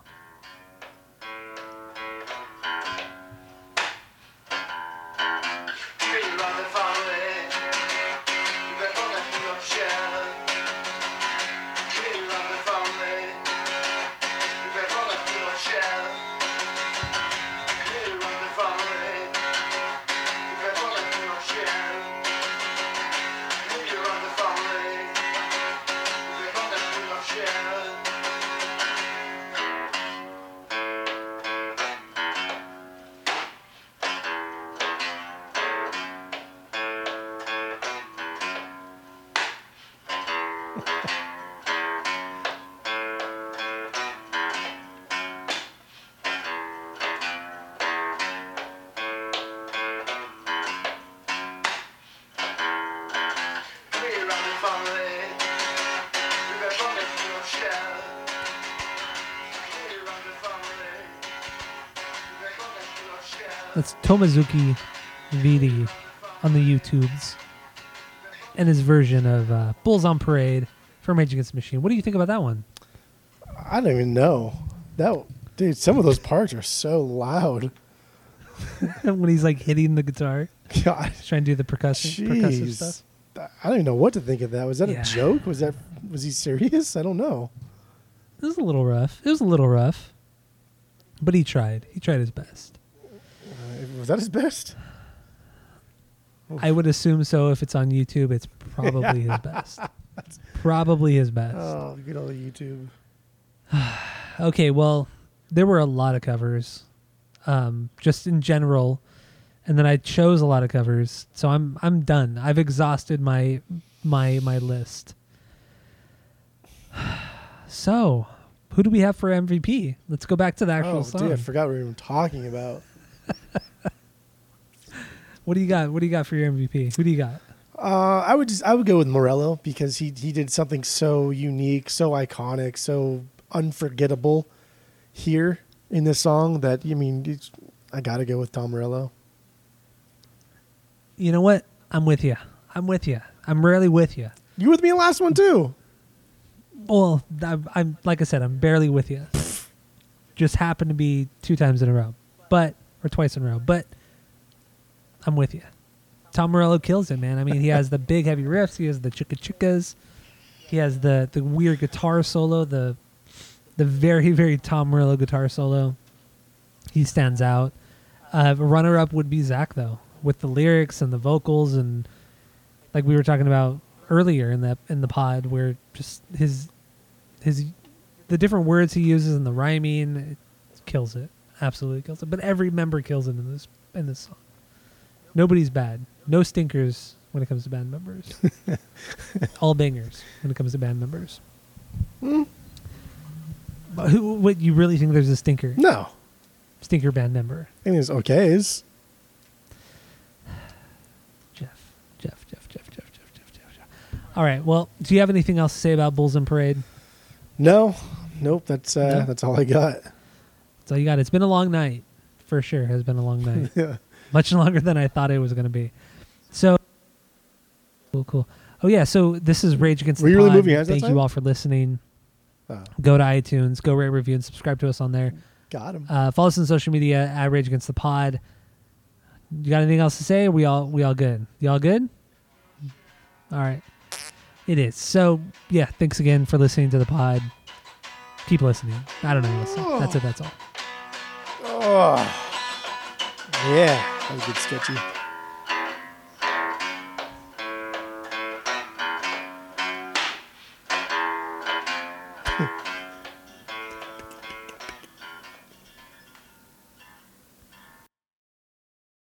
Tomazuki Vidi on the YouTubes and his version of uh, Bulls on Parade from Rage Against the Machine. What do you think about that one? I don't even know. That dude, some of those parts are so loud. when he's like hitting the guitar, God, trying to do the percussion, percussive stuff. I don't even know what to think of that. Was that Yeah. a joke? Was that was he serious? I don't know. It was a little rough. It was a little rough, but he tried. He tried his best. Was that his best? I would assume so. If it's on YouTube, it's probably his best. Probably his best. Oh, good old YouTube. Okay, well, there were a lot of covers, um, just in general, and then I chose a lot of covers. So I'm I'm done. I've exhausted my my my list. So, who do we have for MVP? Let's go back to the actual Oh, song. dude, I forgot what we were even talking about. What do you got? What do you got for your MVP? Who do you got? Uh, I would just I would go with Morello because he he did something so unique, so iconic, so unforgettable here in this song that I mean it's, I got to go with Tom Morello. You know what? I'm with you. I'm with you. I'm rarely with you. You with me in the last one too? Well, I'm, I'm like I said, I'm barely with you. Just happened to be two times in a row, but or twice in a row, but I'm with you. Tom Morello kills it, man. I mean, he has the big heavy riffs. He has the chicka chickas. He has the the weird guitar solo. The the very very Tom Morello guitar solo. He stands out. Uh, runner up would be Zach though, with the lyrics and the vocals and like we were talking about earlier in the in the pod, where just his his the different words he uses and the rhyming it kills it, absolutely kills it. But every member kills it in this in this song. Nobody's bad. No stinkers when it comes to band members. All bangers when it comes to band members. But who? What you really think there's a stinker? No, Stinker band member. I think it's okay. Is Jeff, Jeff, Jeff, Jeff, Jeff, Jeff, Jeff, Jeff, Jeff. All right. Well, do you have anything else to say about Bulls and Parade? no, nope. That's uh, No? that's all I got. That's all you got. It's been a long night, for sure. Has been a long night. Yeah. much longer than I thought it was going to be. So cool, cool. Oh yeah, so this is Rage Against Were the really Pod. moving Thank you all for listening. Oh, Go to iTunes, go rate, review, and subscribe to us on there. got him. Uh, follow us on social media at Rage Against the Pod. You got anything else to say? We all we all good? You all good? All right, it is. So yeah, thanks again for listening to the pod. Keep listening. I don't know. Listen. That's it. That's all. oh, yeah, that was good sketchy.